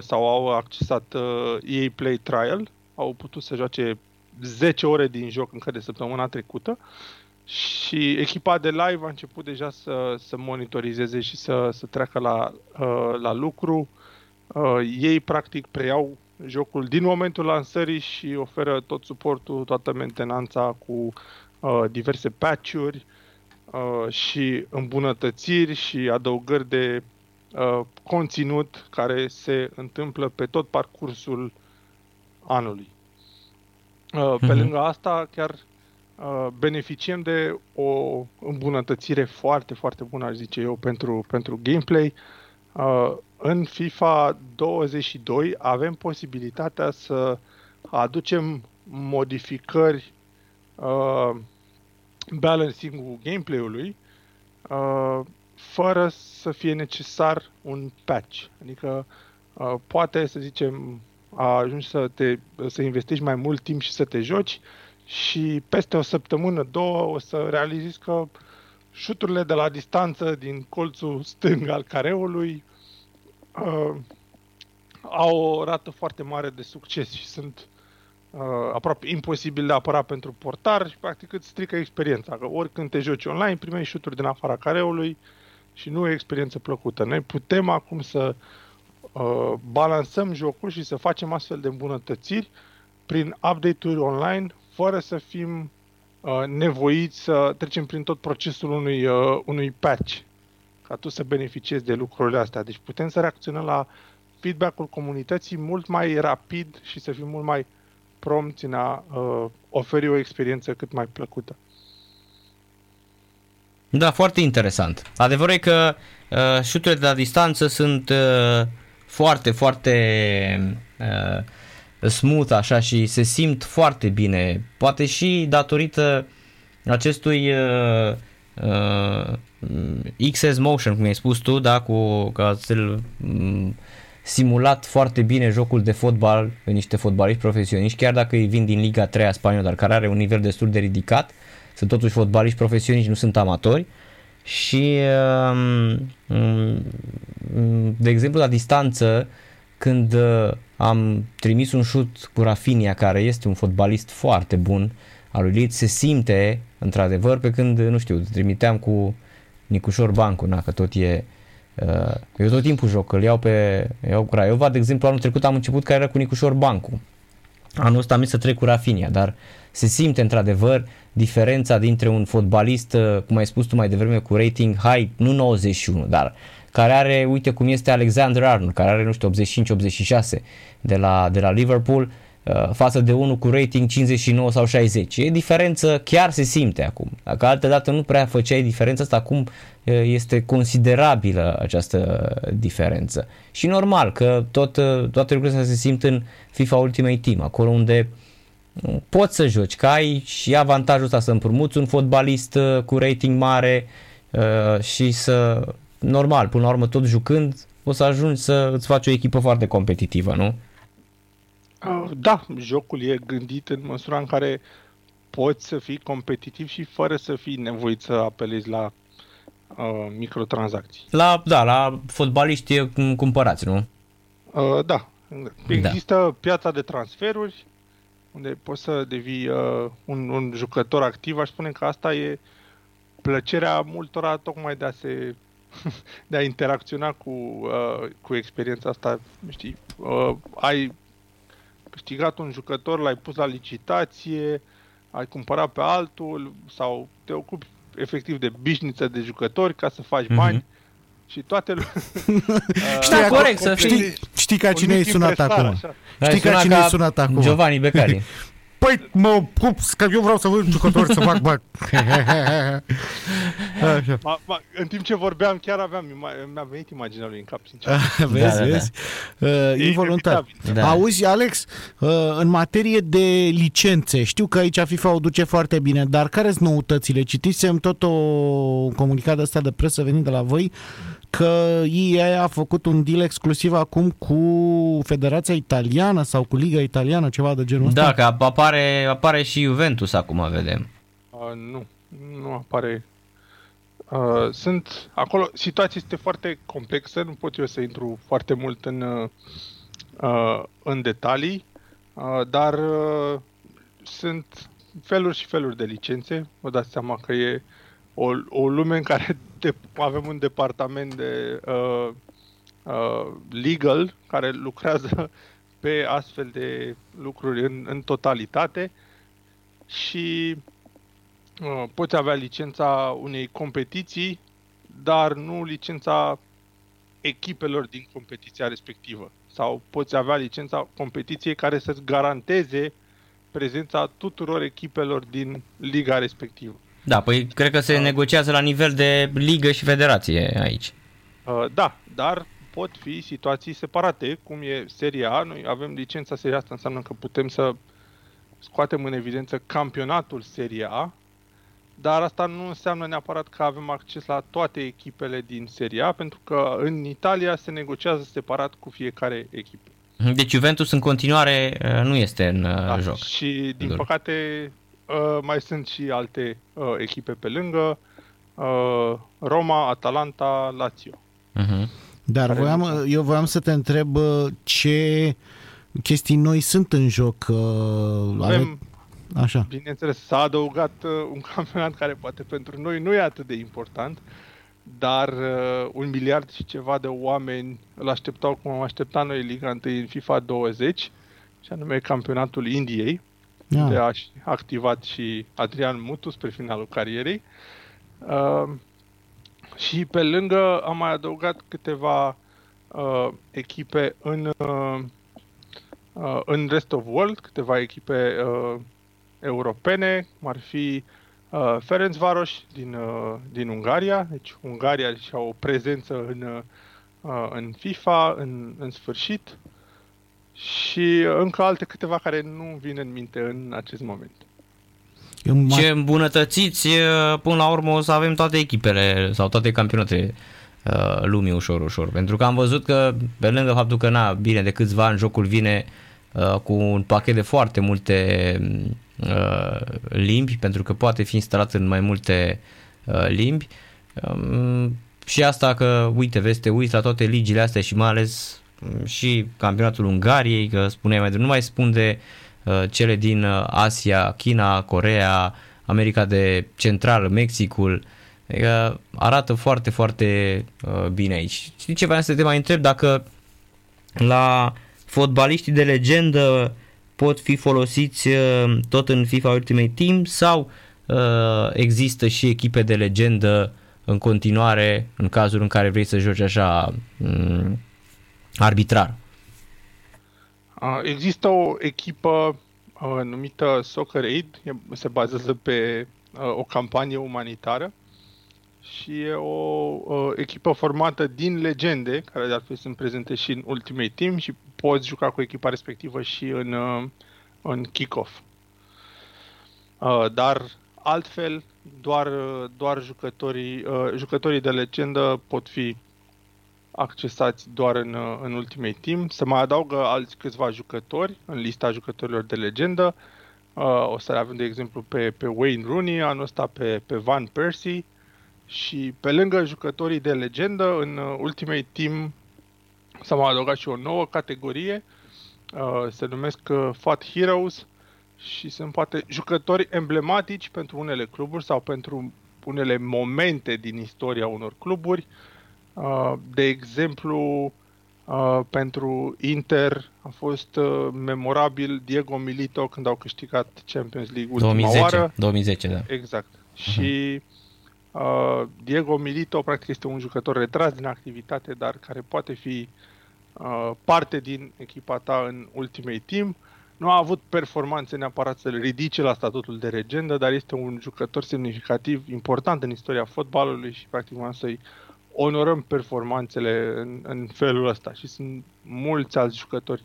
sau au accesat uh, EA Play Trial, au putut să joace 10 ore din joc încă de săptămâna trecută și echipa de live a început deja să, să monitorizeze și să, să treacă la, uh, la lucru. Uh, ei practic preiau jocul din momentul lansării și oferă tot suportul, toată mentenanța cu uh, diverse patch-uri uh, și îmbunătățiri și adăugări de uh, conținut care se întâmplă pe tot parcursul anului. Uh, pe mm-hmm. lângă asta, chiar Uh, beneficiem de o îmbunătățire foarte, foarte bună, aș zice eu, pentru, pentru gameplay. Uh, în FIFA 22 avem posibilitatea să aducem modificări uh, balancing-ul gameplay-ului uh, fără să fie necesar un patch. Adică uh, poate, să zicem, ajungi să, te, să investești mai mult timp și să te joci, uh, și peste o săptămână, două, o să realizezi că șuturile de la distanță din colțul stâng al careului uh, au o rată foarte mare de succes și sunt uh, aproape imposibil de apărat pentru portar și practic îți strică experiența. Că oricând te joci online, primești șuturi din afara careului și nu e o experiență plăcută. Noi putem acum să uh, balansăm jocul și să facem astfel de îmbunătățiri prin update-uri online fără să fim uh, nevoiți să trecem prin tot procesul unui, uh, unui patch, ca tu să beneficiezi de lucrurile astea. Deci putem să reacționăm la feedback-ul comunității mult mai rapid și să fim mult mai prompți în a uh, oferi o experiență cât mai plăcută. Da, foarte interesant. Adevărul e că uh, șuturile de la distanță sunt uh, foarte, foarte uh, smooth așa și se simt foarte bine. Poate și datorită acestui uh, uh, XS Motion, cum ai spus tu, da, cu că ați um, simulat foarte bine jocul de fotbal în niște fotbaliști profesioniști, chiar dacă îi vin din Liga 3 a spaniolă, dar care are un nivel destul de ridicat, sunt totuși fotbaliști profesioniști, nu sunt amatori. Și, uh, de exemplu, la distanță, când uh, am trimis un șut cu Rafinha, care este un fotbalist foarte bun al lui Leeds, se simte într-adevăr pe când, nu știu, trimiteam cu Nicușor Bancu, na, că tot e uh, eu tot timpul joc, îl iau pe iau cu Raiova, de exemplu anul trecut am început care era cu Nicușor Bancu anul ăsta am să trec cu Rafinha, dar se simte într-adevăr diferența dintre un fotbalist, uh, cum ai spus tu mai devreme, cu rating high, nu 91, dar care are, uite cum este Alexander Arnold, care are, nu știu, 85-86 de la, de la Liverpool, uh, față de unul cu rating 59 sau 60. E diferență, chiar se simte acum. Dacă altă dată nu prea făceai diferența asta, acum uh, este considerabilă această diferență. Și normal că tot, uh, toate lucrurile astea se simt în FIFA Ultimate Team, acolo unde poți să joci, că ai și avantajul ăsta să împrumuți un fotbalist uh, cu rating mare uh, și să, normal, până la urmă tot jucând, o să ajungi să îți faci o echipă foarte competitivă, nu? Uh, da, jocul e gândit în măsura în care poți să fii competitiv și fără să fii nevoit să apelezi la uh, microtransacții. La, da, la fotbaliști cumpărați, nu? Uh, da. Există da. piața de transferuri unde poți să devii uh, un, un jucător activ. Aș spune că asta e plăcerea multora tocmai de a se de a interacționa cu, uh, cu experiența asta, știi, uh, ai câștigat un jucător, l-ai pus la licitație, ai cumpărat pe altul sau te ocupi efectiv de bișniță de jucători ca să faci mm-hmm. bani și toate uh, Știi, da, corect, să știi, știi ca cine ai sunat acum. Așa. Știi ca cine ai sunat acum. Giovanni Becali. Păi, mă pup, că eu vreau să văd jucători să fac bani. ma, ma, în timp ce vorbeam, chiar aveam, mi-a venit imaginea lui în cap, sincer. vezi, da, da, vezi? Da. Uh, involuntar. Da. Auzi, Alex, uh, în materie de licențe, știu că aici FIFA o duce foarte bine, dar care sunt noutățile? Citisem tot o, un comunicat ăsta de presă venit de la voi că EA a făcut un deal exclusiv acum cu Federația Italiană sau cu Liga Italiană, ceva de genul ăsta. Da, că apare, apare și Juventus acum, vedem. Uh, nu, nu apare. Uh, sunt acolo, situația este foarte complexă, nu pot eu să intru foarte mult în, uh, în detalii, uh, dar uh, sunt feluri și feluri de licențe. Vă dați seama că e o, o lume în care de, avem un departament de uh, uh, legal care lucrează pe astfel de lucruri în, în totalitate și uh, poți avea licența unei competiții, dar nu licența echipelor din competiția respectivă. Sau poți avea licența competiției care să-ți garanteze prezența tuturor echipelor din liga respectivă. Da, păi cred că se uh, negociază la nivel de ligă și federație aici. Uh, da, dar pot fi situații separate, cum e Seria A. Noi avem licența Seria asta, înseamnă că putem să scoatem în evidență campionatul Seria A, dar asta nu înseamnă neapărat că avem acces la toate echipele din Seria A, pentru că în Italia se negociază separat cu fiecare echipă. Deci Juventus în continuare uh, nu este în uh, da, joc. Și din păcate Uh, mai sunt și alte uh, echipe pe lângă, uh, Roma, Atalanta, Lazio. Uh-huh. Dar voiam, eu voiam să te întreb uh, ce chestii noi sunt în joc. Uh, Avem, Așa. Bineînțeles, s-a adăugat uh, un campionat care poate pentru noi nu e atât de important, dar uh, un miliard și ceva de oameni îl așteptau cum am așteptat noi Liga 1 în FIFA 20, și anume campionatul Indiei yeah. de a activat și Adrian Mutu spre finalul carierei. Uh, și pe lângă am mai adăugat câteva uh, echipe în, uh, uh, în Rest of World, câteva echipe uh, europene, cum ar fi uh, Ferencvaros din, uh, din Ungaria, deci Ungaria și-a o prezență în, uh, în FIFA în, în sfârșit și încă alte câteva care nu vin în minte în acest moment. Ce îmbunătățiți, până la urmă o să avem toate echipele sau toate campionatele uh, lumii ușor, ușor. Pentru că am văzut că, pe lângă faptul că, na, bine, de câțiva ani jocul vine uh, cu un pachet de foarte multe uh, limbi, pentru că poate fi instalat în mai multe limbi. Um, și asta că, uite, vezi, te uiți la toate ligile astea și mai ales și campionatul Ungariei, că spuneai mai nu mai spun de uh, cele din uh, Asia, China, Corea, America de Central, Mexicul, adică arată foarte, foarte uh, bine aici. Știi ce vreau să te mai întreb? Dacă la fotbaliștii de legendă pot fi folosiți tot în FIFA Ultimate Team sau există și echipe de legendă în continuare în cazul în care vrei să joci așa mm, arbitrar? Există o echipă numită Soccer Aid, se bazează pe o campanie umanitară și e o echipă formată din legende, care de altfel sunt prezente și în Ultimate Team și poți juca cu echipa respectivă și în, în kick-off. Uh, dar altfel doar, doar jucătorii, uh, jucătorii de legendă pot fi accesați doar în, în Ultimate Team. Se mai adaugă alți câțiva jucători în lista jucătorilor de legendă. Uh, o să le avem, de exemplu, pe, pe Wayne Rooney, anul ăsta pe, pe Van Persie și pe lângă jucătorii de legendă, în Ultimate Team s-a mai adăugat și o nouă categorie, uh, se numesc uh, Fat Heroes și sunt poate jucători emblematici pentru unele cluburi sau pentru unele momente din istoria unor cluburi. Uh, de exemplu, uh, pentru Inter a fost uh, memorabil Diego Milito când au câștigat Champions League ultima 2010, oară. 2010, da. Exact. Uh-huh. Și uh, Diego Milito practic este un jucător retras din activitate, dar care poate fi uh, parte din echipa ta în Ultimate Team. Nu a avut performanțe neapărat să-l ridice la statutul de legendă, dar este un jucător semnificativ, important în istoria fotbalului și practic vreau să-i onorăm performanțele în, în felul ăsta. Și sunt mulți alți jucători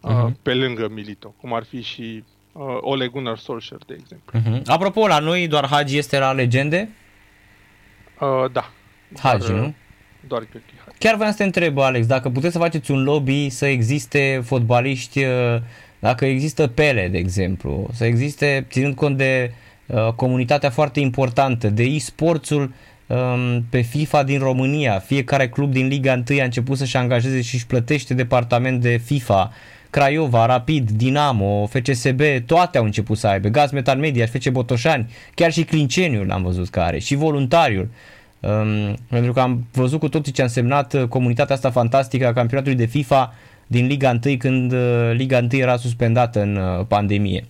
uh, uh-huh. pe lângă Milito, cum ar fi și uh, Ole Gunnar Solskjaer, de exemplu. Uh-huh. Apropo, la noi doar Hagi este la legende? Uh, da. Hagi, doar, nu? Doar Gheorghe Hagi. Chiar vreau să te întreb, Alex, dacă puteți să faceți un lobby să existe fotbaliști, uh, dacă există Pele, de exemplu, să existe, ținând cont de uh, comunitatea foarte importantă, de e-sportsul um, pe FIFA din România, fiecare club din Liga 1 a început să-și angajeze și își plătește departament de FIFA, Craiova, Rapid, Dinamo, FCSB, toate au început să aibă, Gaz Metal Media, FC Botoșani, chiar și Clinceniul am văzut că are, și voluntariul. Um, pentru că am văzut cu toții ce a însemnat uh, comunitatea asta fantastică a campionatului de FIFA din Liga 1 când uh, Liga 1 era suspendată în uh, pandemie.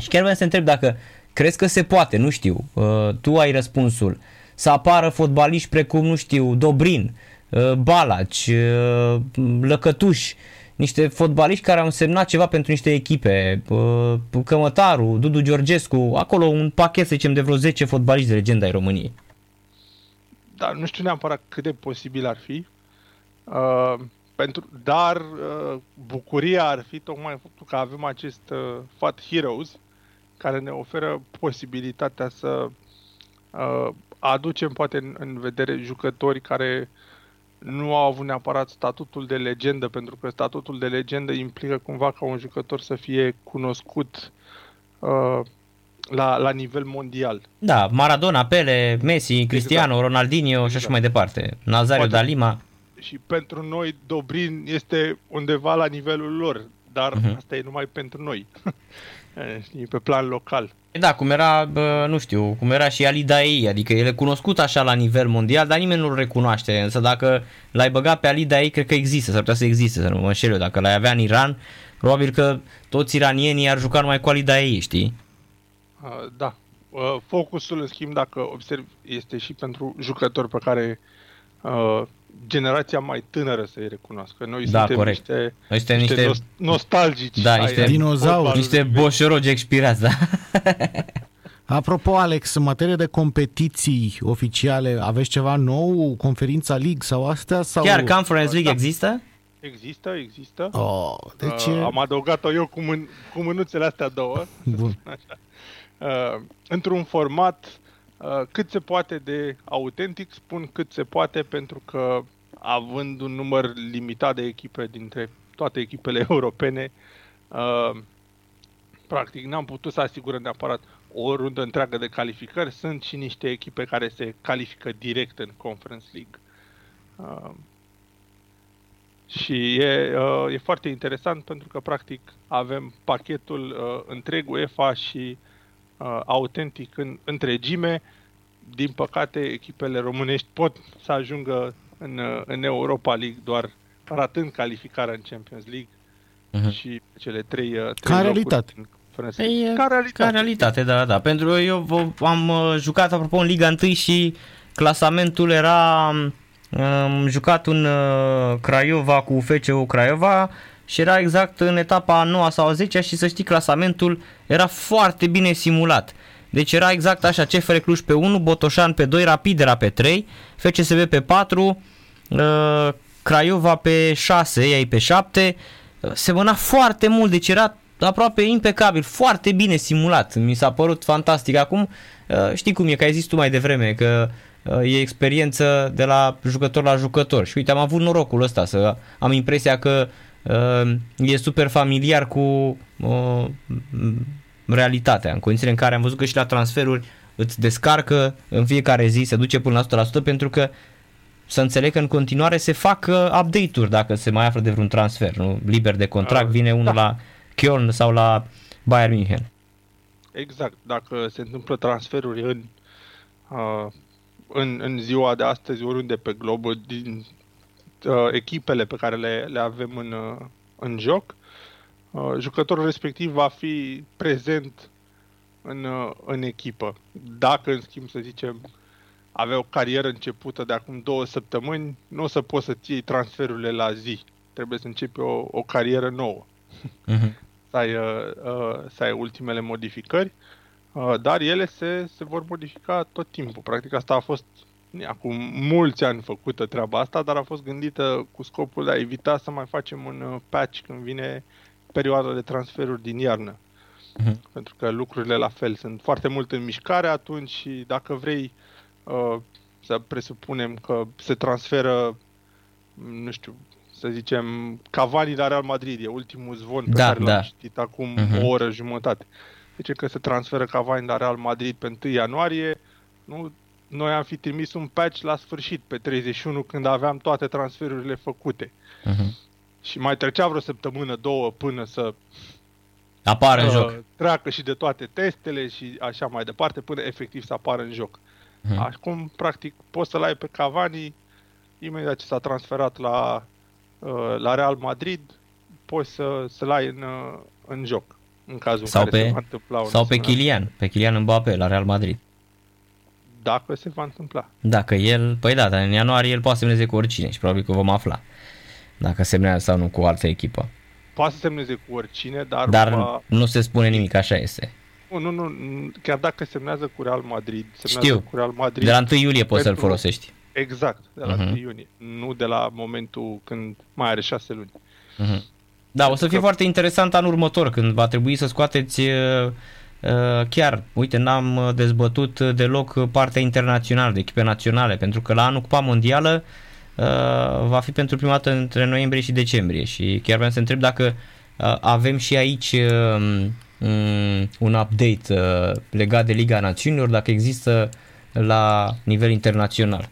Și chiar vreau să întreb dacă crezi că se poate, nu știu, uh, tu ai răspunsul, să apară fotbaliști precum, nu știu, Dobrin, uh, Balaci, uh, Lăcătuș, niște fotbaliști care au însemnat ceva pentru niște echipe, uh, Cămătaru, Dudu Georgescu, acolo un pachet, să zicem, de vreo 10 fotbaliști de legenda ai României. Da, nu știu neapărat cât de posibil ar fi, uh, pentru, dar uh, bucuria ar fi tocmai faptul că avem acest uh, Fat Heroes care ne oferă posibilitatea să uh, aducem poate în, în vedere jucători care nu au avut neapărat statutul de legendă, pentru că statutul de legendă implică cumva ca un jucător să fie cunoscut uh, la, la nivel mondial. Da, Maradona, Pele, Messi, Cristiano, exact. Ronaldinho exact. și așa mai departe. Nazario Poate, Dalima. Și pentru noi Dobrin este undeva la nivelul lor, dar uh-huh. asta e numai pentru noi. Știi, pe plan local. Da, cum era, nu știu, cum era și Ali Daei, adică el e cunoscut așa la nivel mondial, dar nimeni nu-l recunoaște. Însă dacă l-ai băgat pe Ali Daei, cred că există, s-ar putea să existe, să nu mă înșel eu. Dacă l-ai avea în Iran, probabil că toți iranienii ar juca numai cu Ali Daei, știi? Uh, da. Uh, focusul, în schimb, dacă observ, este și pentru jucători pe care uh, generația mai tânără să-i recunoască. Noi da, suntem corect. niște, Noi suntem niște, niște- nost- nostalgici. Da, ai- niște ai dinozauri. fotbalului Niște vechi. boșorogi expirați, da? Apropo, Alex, în materie de competiții oficiale, aveți ceva nou? Conferința League sau astea? Sau... Chiar Conference League Da. există? Există, există. Oh, deci... uh, am adăugat-o eu cu, mân- cu mânuțele astea două. Bun. Așa. Uh, într-un format uh, cât se poate de autentic, spun cât se poate pentru că având un număr limitat de echipe dintre toate echipele europene, uh, practic n-am putut să asigurăm neapărat o rundă întreagă de calificări. Sunt și niște echipe care se califică direct în Conference League. Uh, și e, uh, e foarte interesant pentru că practic avem pachetul uh, întreg UEFA și uh, autentic în întregime. Din păcate, echipele românești pot să ajungă în, uh, în Europa League doar ratând calificarea în Champions League Mhm. și cele trei, uh, trei Ca locuri realitate. în Conference Păi, League. e Ca realitate. Ca realitate, da, da. Pentru că eu v- am uh, jucat, apropo, în Liga 1 și clasamentul era... Am jucat în uh, Craiova cu FCU Craiova și era exact în etapa a 9 sau a 10 și să știi, clasamentul era foarte bine simulat. Deci era exact așa, CFR Cluj pe 1, Botoșan pe 2, Rapid era pe 3, FCSB pe 4, uh, Craiova pe 6, ei pe 7, semăna foarte mult, deci era aproape impecabil, foarte bine simulat. Mi s-a părut fantastic. Acum, uh, știi cum e, că ai zis tu mai devreme, că uh, e experiență de la jucător la jucător. Și uite, am avut norocul ăsta să am impresia că uh, e super familiar cu realitatea, în condițiile în care am văzut că și la transferuri îți descarcă în fiecare zi, se duce până la 100% pentru că să înțeleg că în continuare se fac update-uri dacă se mai află de vreun transfer, nu? liber de contract, vine unul da. la Köln sau la Bayern München. Exact, dacă se întâmplă transferuri în, uh, în, în ziua de astăzi, oriunde pe glob, din uh, echipele pe care le, le avem în, uh, în joc, uh, jucătorul respectiv va fi prezent în, uh, în echipă. Dacă, în schimb, să zicem, avea o carieră începută de acum două săptămâni, nu o să poți să-ți iei transferurile la zi. Trebuie să începi o, o carieră nouă. Uh-huh. Să, ai, uh, uh, să ai ultimele modificări, uh, dar ele se, se vor modifica tot timpul. Practic asta a fost acum mulți ani făcută treaba asta, dar a fost gândită cu scopul de a evita să mai facem un uh, patch când vine perioada de transferuri din iarnă. Uh-huh. Pentru că lucrurile la fel sunt foarte mult în mișcare atunci și dacă vrei uh, să presupunem că se transferă, nu știu, să zicem, Cavani la Real Madrid, e ultimul zvon pe da, care l-am da. citit acum uh-huh. o oră jumătate. Zice că se transferă Cavani la Real Madrid pe 1 ianuarie, nu, noi am fi trimis un patch la sfârșit, pe 31, când aveam toate transferurile făcute. Uh-huh. Și mai trecea vreo săptămână, două, până să apară în joc. Treacă și de toate testele și așa mai departe, până efectiv să apară în joc. Uh-huh. Acum, practic, poți să-l ai pe Cavani imediat ce s-a transferat la, uh, la Real Madrid, poți să, să-l ai în, uh, în joc. În cazul sau în care pe, se va întâmpla un Sau pe Kylian, pe Kylian Mbappé la Real Madrid. Dacă se va întâmpla. Dacă el, păi da, dar în ianuarie el poate să semneze cu oricine și probabil că vom afla dacă semnează sau nu cu o altă echipă. Poate să semneze cu oricine, dar... Dar va... nu se spune nimic, așa este. Nu, nu, nu, chiar dacă semnează cu Real Madrid, semnează Știu. cu Real Madrid... De la 1 iulie poți să-l folosești. Exact, de la uh-huh. 1 iunie, nu de la momentul când mai are 6 luni. Uh-huh. Da, o să fie că... foarte interesant anul următor, când va trebui să scoateți uh, uh, chiar, uite, n-am dezbătut deloc partea internațională, de echipe naționale, pentru că la anul Cupa Mondială uh, va fi pentru prima dată între noiembrie și decembrie și chiar vreau să întreb dacă uh, avem și aici uh, um, un update uh, legat de Liga Națiunilor, dacă există la nivel internațional.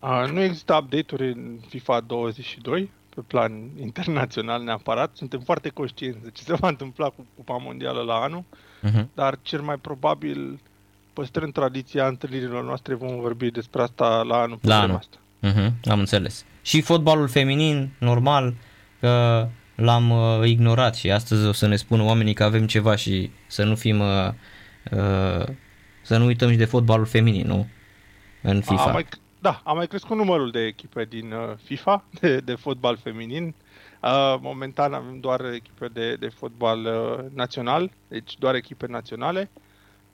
Uh, nu există update-uri în FIFA 22 pe plan internațional neapărat. Suntem foarte conștienți de ce se va întâmpla cu Cupa Mondială la anul, uh-huh. dar cel mai probabil păstrând tradiția întâlnirilor noastre vom vorbi despre asta la anul. La anul. Asta. Uh-huh. Am înțeles. Și fotbalul feminin, normal, că l-am uh, ignorat și astăzi o să ne spună oamenii că avem ceva și să nu fim uh, uh, să nu uităm și de fotbalul feminin, nu? În FIFA. A mai, da, a mai crescut numărul de echipe din uh, FIFA de, de fotbal feminin. Uh, momentan avem doar echipe de, de fotbal uh, național, deci doar echipe naționale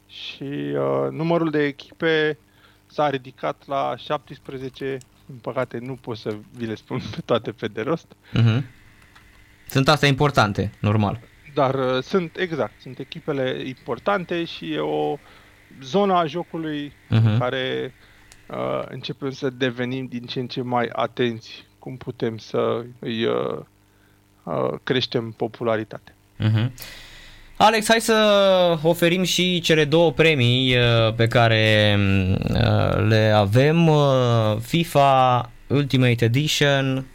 și uh, numărul de echipe s-a ridicat la 17, în păcate nu pot să vi le spun pe toate pe de rost. Uh-huh. Sunt astea importante, normal. Dar uh, sunt, exact, sunt echipele importante și e o zona a jocului uh-huh. care uh, începem să devenim din ce în ce mai atenți cum putem să îi uh, uh, creștem popularitatea. Uh-huh. Alex, hai să oferim și cele două premii uh, pe care uh, le avem. Uh, FIFA Ultimate Edition,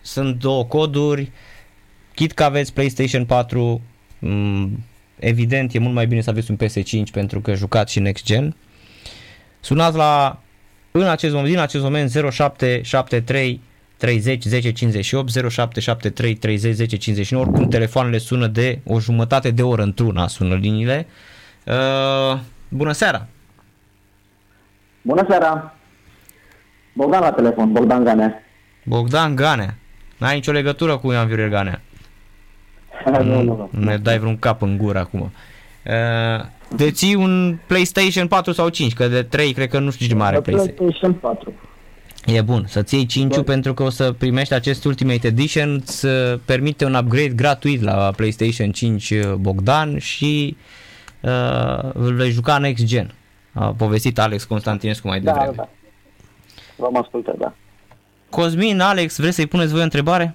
sunt două coduri. Chit că aveți PlayStation 4, mm, evident e mult mai bine să aveți un PS5 pentru că jucați și Next Gen. Sunați la în acest moment, din acest moment 0773 30 10 58 0773 30 10 59 oricum telefoanele sună de o jumătate de oră într-una sună liniile. Uh, bună seara! Bună seara! Bogdan la telefon, Bogdan Ganea. Bogdan Ganea. N-ai nicio legătură cu Ian Viorel Ganea. nu, nu, nu. Ne dai vreun cap în gură acum. Uh, deții un PlayStation 4 sau 5, că de 3 cred că nu știu ce mai are PlayStation 4. E bun, să-ți iei 5 Da. pentru că o să primești acest Ultimate Edition, îți uh, permite un upgrade gratuit la PlayStation 5 uh, Bogdan și uh, îl vei juca Next Gen. A povestit Alex Constantinescu mai Da, devreme. da. V-am ascultat, da. Cosmin, Alex, vreți să-i puneți voi o întrebare?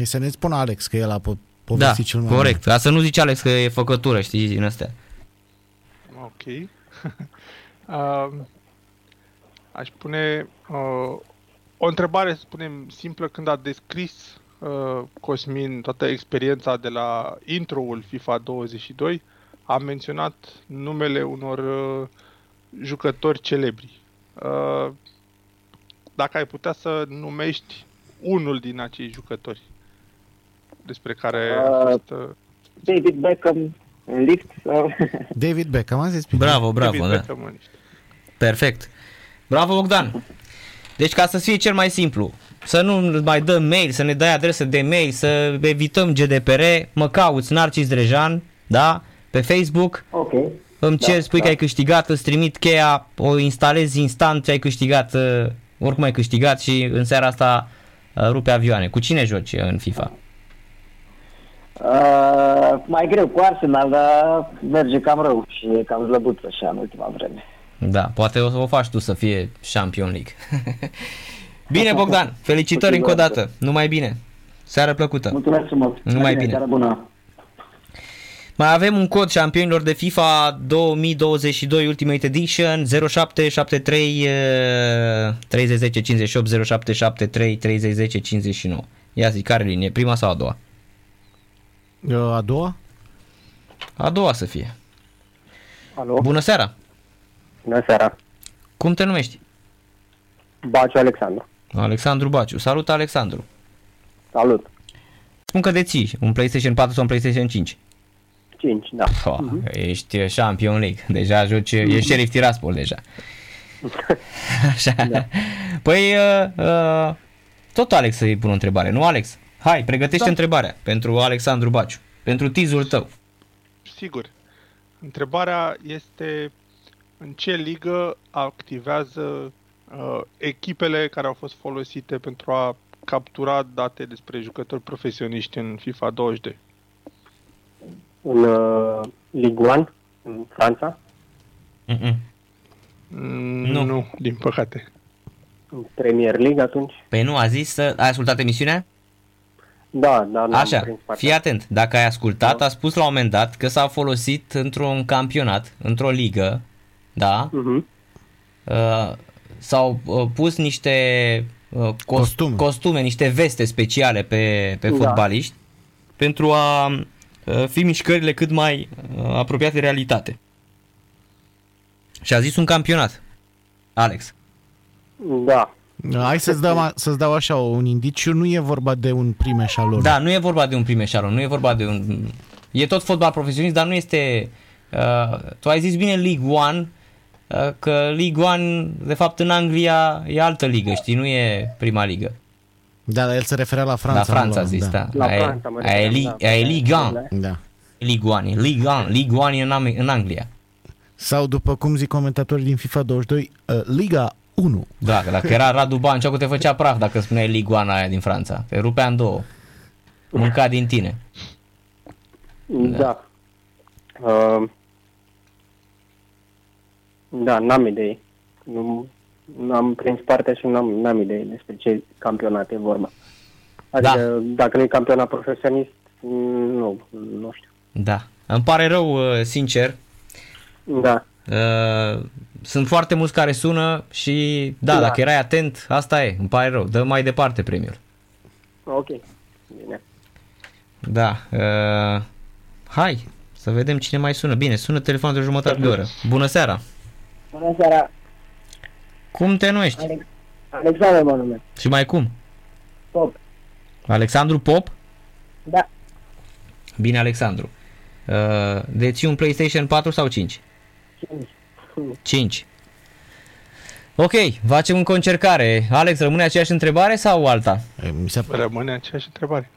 E să ne spună Alex că el a po- povestit da, cel mai corect. Ca să nu zici Alex că e făcătură, știi, din astea. Ok. uh, aș pune uh, o întrebare, să spunem, simplă când a descris uh, Cosmin toată experiența de la intro-ul FIFA 22, a menționat numele unor uh, jucători celebri. Uh, dacă ai putea să numești unul din acei jucători despre care a Uh, fost... Uh, David Beckham în lift sau... David Beckham, am zis bine. Bravo, bravo, David da. Beckham în- Perfect. Bravo, Bogdan. Deci ca să fie cel mai simplu, să nu mai dăm mail, să ne dai adresă de mail, să evităm GDPR, mă cauți Narcis Drejan, da? Pe Facebook, Ok. îmi Da, cer, spui da. că ai câștigat, îți trimit cheia, o instalezi instant ce ai câștigat, uh, oricum ai câștigat și în seara asta uh, rupe avioane. Cu cine joci în FIFA? Uh, mai greu cu Arsenal, dar merge cam rău și e cam slăbuț așa în ultima vreme. Da, poate o să o faci tu să fie Champion League. bine, Bogdan, felicitări încă o dată. Numai bine. Seară plăcută. Mulțumesc frumos. Numai bine. Seară bună. Mai avem un cod șampionilor de FIFA 2022 Ultimate Edition 0773 eh, 3010 58 0773 3010 59. Ia zi, care linie? Prima sau a doua? Uh, A doua? A doua să fie. Alo, Bună seara! bună seara. Cum te numești? Baciu Alexandru. Alexandru Baciu. Salut, Alexandru! Salut. Spun că deții un PlayStation 4 sau un PlayStation 5. 5, da. Oh, Ești eh, Champion League. Deja joci, ești Sheriff Tiraspol deja. Așa. Da. Păi, uh, uh, tot Alex să-i pun o întrebare, nu Alex? Hai, pregătește da. întrebarea pentru Alexandru Baciu, pentru tizul tău. Sigur. Întrebarea este în ce ligă activează uh, echipele care au fost folosite pentru a captura date despre jucători profesioniști în FIFA 22. În uh, Ligue 1, în Franța, Mm-mm. Mm, Nu. Nu, din păcate. în Premier League atunci. Păi nu, a zis să... Ai ascultat emisiunea? Da, da, n-am Așa, prins partea. fii atent. Dacă ai ascultat, Da. a spus la un moment dat că s-a folosit într-un campionat, într-o ligă, da? Mhm. Uh, s-au uh, pus niște uh, cos- Costume. costume, niște veste speciale pe, pe Da. fotbaliști pentru a uh, fi mișcările cât mai uh, apropiate de realitate. Și a zis un campionat. Alex. Da, Hai să-ți dau, să-ți dau așa un indiciu, nu e vorba de un prim eșalon. Da, nu e vorba de un prim eșalon, nu e vorba de un... E tot fotbal profesionist, dar nu este... Uh, tu ai zis bine League One, uh, că League One, de fapt, în Anglia e altă ligă, știi, nu e prima ligă. Da, dar el se referea la Franța. La nu Franța a zis, da. La Aia e- Franța mă aia e refeream, Li- da. aia e Ligue 1. Da. League One, e Ligue 1, League One e în, Am- în Anglia. Sau după cum zic comentatorii din FIFA 22, uh, Liga 1. Da, că dacă era Radu Banciocu te făcea praf dacă spuneai Ligue 1 aia din Franța. Te rupea în două. Mânca din tine. da. Uh, da, n-am idee. Nu, n-am prins partea și n-am, n-am idee despre ce campionat e vorba. Adică Da. dacă nu e campionat profesionist, nu, nu știu. Da. Îmi pare rău, uh, sincer. Da, Uh, Sunt foarte mulți care sună și da, Da. dacă erai atent, asta e, îmi pare rău. Dă mai departe premiul. ok. Bine. Da. Uh, hai, să vedem cine mai sună. Bine, sună telefonul de o jumătate de oră. Bună seara! Bună seara, Cum te numești? Alex. Alexandru mă numesc. Și mai cum? Pop. Alexandru Pop? Da, Bine, Alexandru. Uh, deții un PlayStation 4 sau 5? 5. 5. Ok, facem încă o încercare. Alex, rămâne aceeași întrebare sau alta? E, Mi se, Rămâne aceeași întrebare.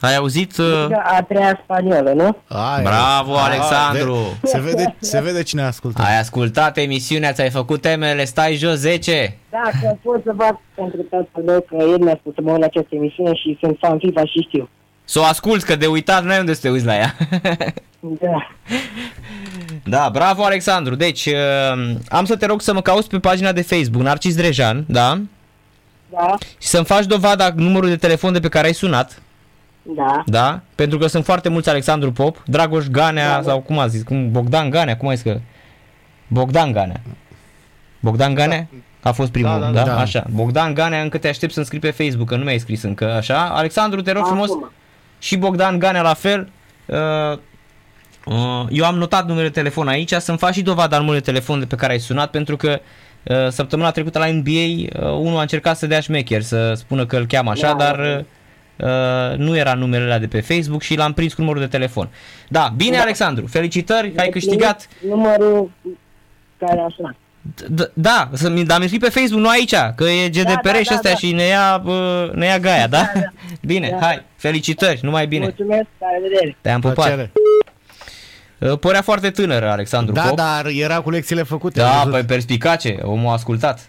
Ai auzit? uh, Liga a treia spaniolă, nu? Aia Bravo, este. Alexandru! Ve- se, vede, se vede cine ascultă. Ai ascultat emisiunea, ți-ai făcut temele, stai jos 10. Da, că pot să fac pentru tatăl meu, că el mi-a spus să mă uit la această emisiune și sunt fan FIFA și știu. Să o ascult, că de uitat nu ai unde să te uiți la ea. Da. da, bravo Alexandru. Deci, uh, am să te rog să mă cauți pe pagina de Facebook, Narcis Drejan, da? Da, Și să-mi faci dovada numărul de telefon de pe care ai sunat, da. da? Pentru că sunt foarte mulți Alexandru Pop, Dragoș Ganea da, sau cum a zis, cum, Bogdan Ganea, cum ai zis că... Bogdan Ganea. Bogdan Ganea? A fost primul, da, Da, da, da, da, da. Așa. Bogdan Ganea, încă te aștept să-mi scrii pe Facebook, că nu mi-ai scris încă, așa. Alexandru, te rog frumos, Acum. și Bogdan Ganea la fel. Uh, uh, eu am notat numele de telefon aici, să-mi faci și dovada numărului de telefon de pe care ai sunat, pentru că uh, săptămâna trecută la NBA uh, unul a încercat să dea șmecher, să spună că îl cheamă așa, Da, dar da. uh, nu era numele ăla de pe Facebook și l-am prins cu numărul de telefon. Da, bine Da. Alexandru, felicitări, ai câștigat. Numărul care a sunat. D- Da, să mi, dar mi scrii pe Facebook, nu aici, că e GDPR da, și da, astea da. și ne ia, uh, ne ia gaia, da? Da, da. Bine, Da. hai, felicitări, numai bine. Mulțumesc, la revedere. Te-am pupat. Plăcere. Uh, Părea foarte tânăr Alexandru Da, Pop. dar era cu lecțiile făcute. ai Da, văzut? păi perspicace, omul a ascultat.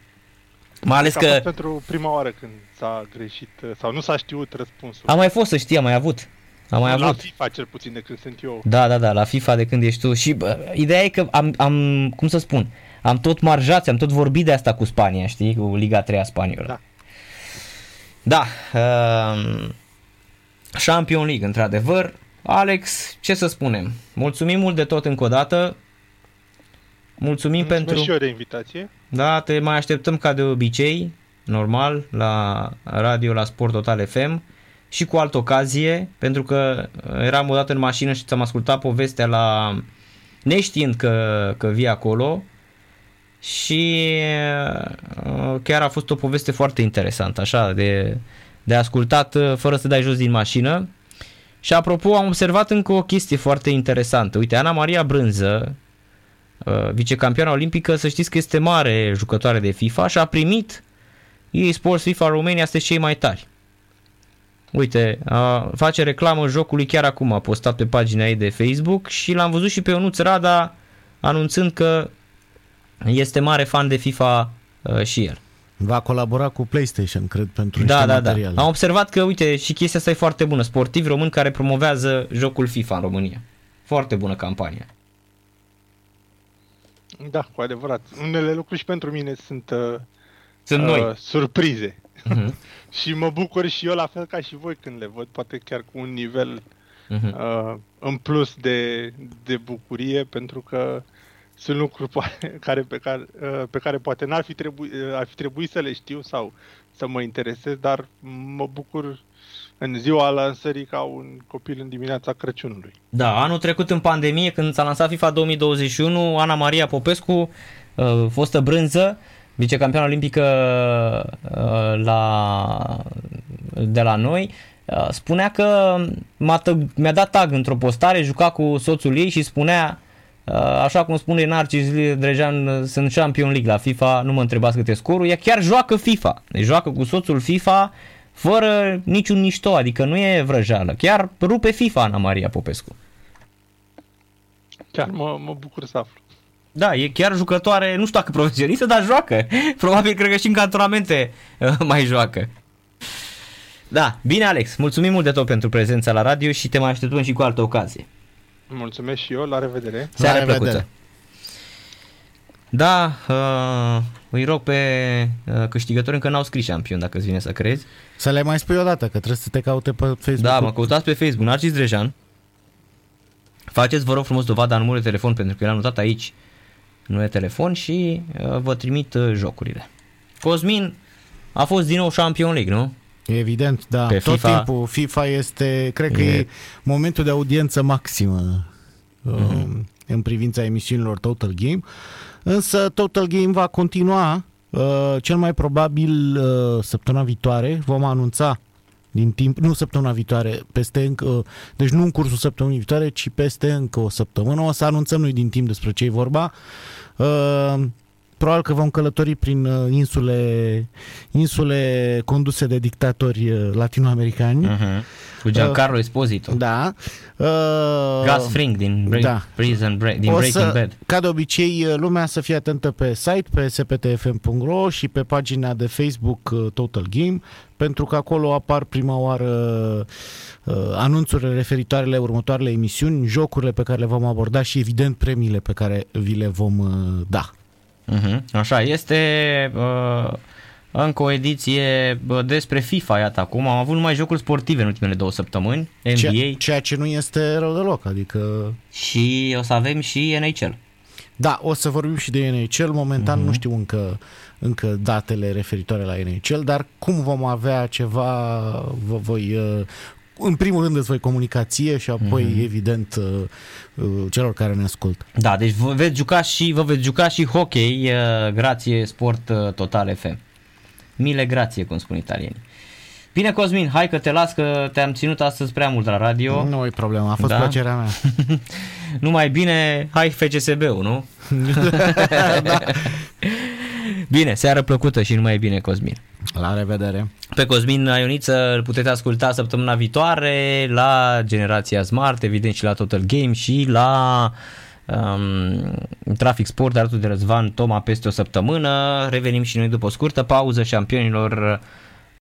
Mai ales Că a fost că pentru prima oară când s-a greșit uh, sau nu s-a știut răspunsul. a mai fost să știi, am mai avut. Am mai la avut. FIFA cel puțin de când sunt eu. Da, da, da, la FIFA de când ești tu. Și bă, ideea e că am, am, cum să spun, am tot marjat, am tot vorbit de asta cu Spania, știi, cu Liga 3 a spaniolă. Da. Da. Um, Champion League, într-adevăr. Alex, ce să spunem? Mulțumim mult de tot încă o dată. Mulțumim Mulțumesc pentru... și eu de invitație. Da, te mai așteptăm ca de obicei, normal, la radio, la Sport Total FM și cu altă ocazie, pentru că eram odată în mașină și ți-am ascultat povestea la neștiind că, că vii acolo și uh, chiar a fost o poveste foarte interesantă, așa, de, de ascultat uh, fără să dai jos din mașină. Și apropo, am observat încă o chestie foarte interesantă. Uite, Ana Maria Brânză, uh, vicecampioana olimpică, să știți că este mare jucătoare de FIFA și a primit EA Sports FIFA Romania este cei mai tari. Uite, a, face reclamă jocului chiar acum, a postat pe pagina ei de Facebook și l-am văzut și pe Ionuț Rada anunțând că este mare fan de FIFA uh, și el. Va colabora cu PlayStation, cred, pentru niște Da, da, da. materiale. Am observat că, uite, și chestia asta e foarte bună. Sportivi români care promovează jocul FIFA în România. Foarte bună campanie. Da, cu adevărat. Unele lucruri și pentru mine sunt uh, Sunt noi. uh, surprize. Mhm. și mă bucur și eu la fel ca și voi când le văd, poate chiar cu un nivel Mhm. uh, în plus de, de bucurie, pentru că sunt lucruri poate- care, pe, care, uh, pe care poate n-ar fi, trebui, uh, ar fi trebuit să le știu sau să mă interesez, dar mă bucur în ziua lansării ca un copil în dimineața Crăciunului. Da, anul trecut în pandemie, când s-a lansat FIFA 2021, Ana Maria Popescu, uh, fostă brânză, vicecampioană olimpică uh, la, de la noi, uh, spunea că m-a, tăg- mi-a dat tag într-o postare, juca cu soțul ei și spunea uh, așa cum spune Narcis Drejan, sunt Champion League la FIFA, nu mă întrebați câte scorul, ea chiar joacă FIFA, deci joacă cu soțul FIFA fără niciun mișto, adică nu e vrăjeală, chiar rupe FIFA Ana Maria Popescu. Chiar mă, mă bucur să aflu. Da, e chiar jucătoare, nu știu dacă profesionistă, dar joacă. Probabil cred că și în cantonamente uh, mai joacă. Da, bine Alex, mulțumim mult de tot pentru prezența la radio și te mai așteptăm și cu altă ocazie. Mulțumesc și eu, la revedere! Seară revedere. plăcută. Da, uh, îi rog pe uh, câștigători încă n-au scris șampion, dacă îți vine să crezi. Să le mai spui o dată, că trebuie să te caute pe Facebook. Da, mă căutați pe Facebook, Narcis Drejan. Faceți, vă rog frumos, dovada numărului de telefon, pentru că l-am notat aici nu e telefon și uh, vă trimit uh, jocurile. Cosmin a fost din nou Champion League, nu? Evident, da. Pe Tot FIFA- timpul FIFA este, cred că E- e, momentul de audiență maximă mm-hmm. în privința emisiunilor Total Game. Însă Total Game va continua uh, cel mai probabil uh, săptămâna viitoare. Vom anunța din timp, nu săptămâna viitoare, peste încă, deci nu în cursul săptămânii viitoare, ci peste încă o săptămână. O să anunțăm noi din timp despre ce e vorba. Uh, probabil că vom călători prin uh, insule, insule conduse de dictatori uh, latinoamericani. Uh-huh. Cu Giancarlo Esposito. Da. Uh, Gus Fring din, Break, da. Prison Break, din o Breaking să, Bad. Ca de obicei, lumea să fie atentă pe site, pe sptfm.ro și pe pagina de Facebook uh, Total Game, pentru că acolo apar prima oară uh, anunțurile referitoare la următoarele emisiuni, jocurile pe care le vom aborda și, evident, premiile pe care vi le vom uh, da. Uh-huh. Așa, este uh, încă o ediție uh, despre FIFA, iată acum. Am avut numai jocuri sportive în ultimele două săptămâni, NBA Ceea, ceea ce nu este rău deloc, adică... și o să avem și NHL. Da, o să vorbim și de NHL. Momentan uh-huh. nu știu încă, încă datele referitoare la NHL, dar cum vom avea ceva, vă voi... uh, În primul rând îți voi comunicație și apoi, uh-huh. evident, uh, uh, celor care ne ascultă. Da, deci vă veți juca și, vă veți juca și hockey, uh, grație Sport uh, Total FM. Mile grație, cum spun italienii. Bine, Cosmin, hai că te las că te-am ținut astăzi prea mult la radio. Nu e problemă, a fost Da? plăcerea mea. Numai bine, hai FCSB-ul, nu? da. Bine, seară plăcută și numai bine, Cosmin. La revedere. Pe Cosmin Ioniță îl puteți asculta săptămâna viitoare la Generația Smart, evident și la Total Game și la um, Trafic Sport alături de Răzvan Toma peste o săptămână. Revenim și noi după o scurtă pauză șampionilor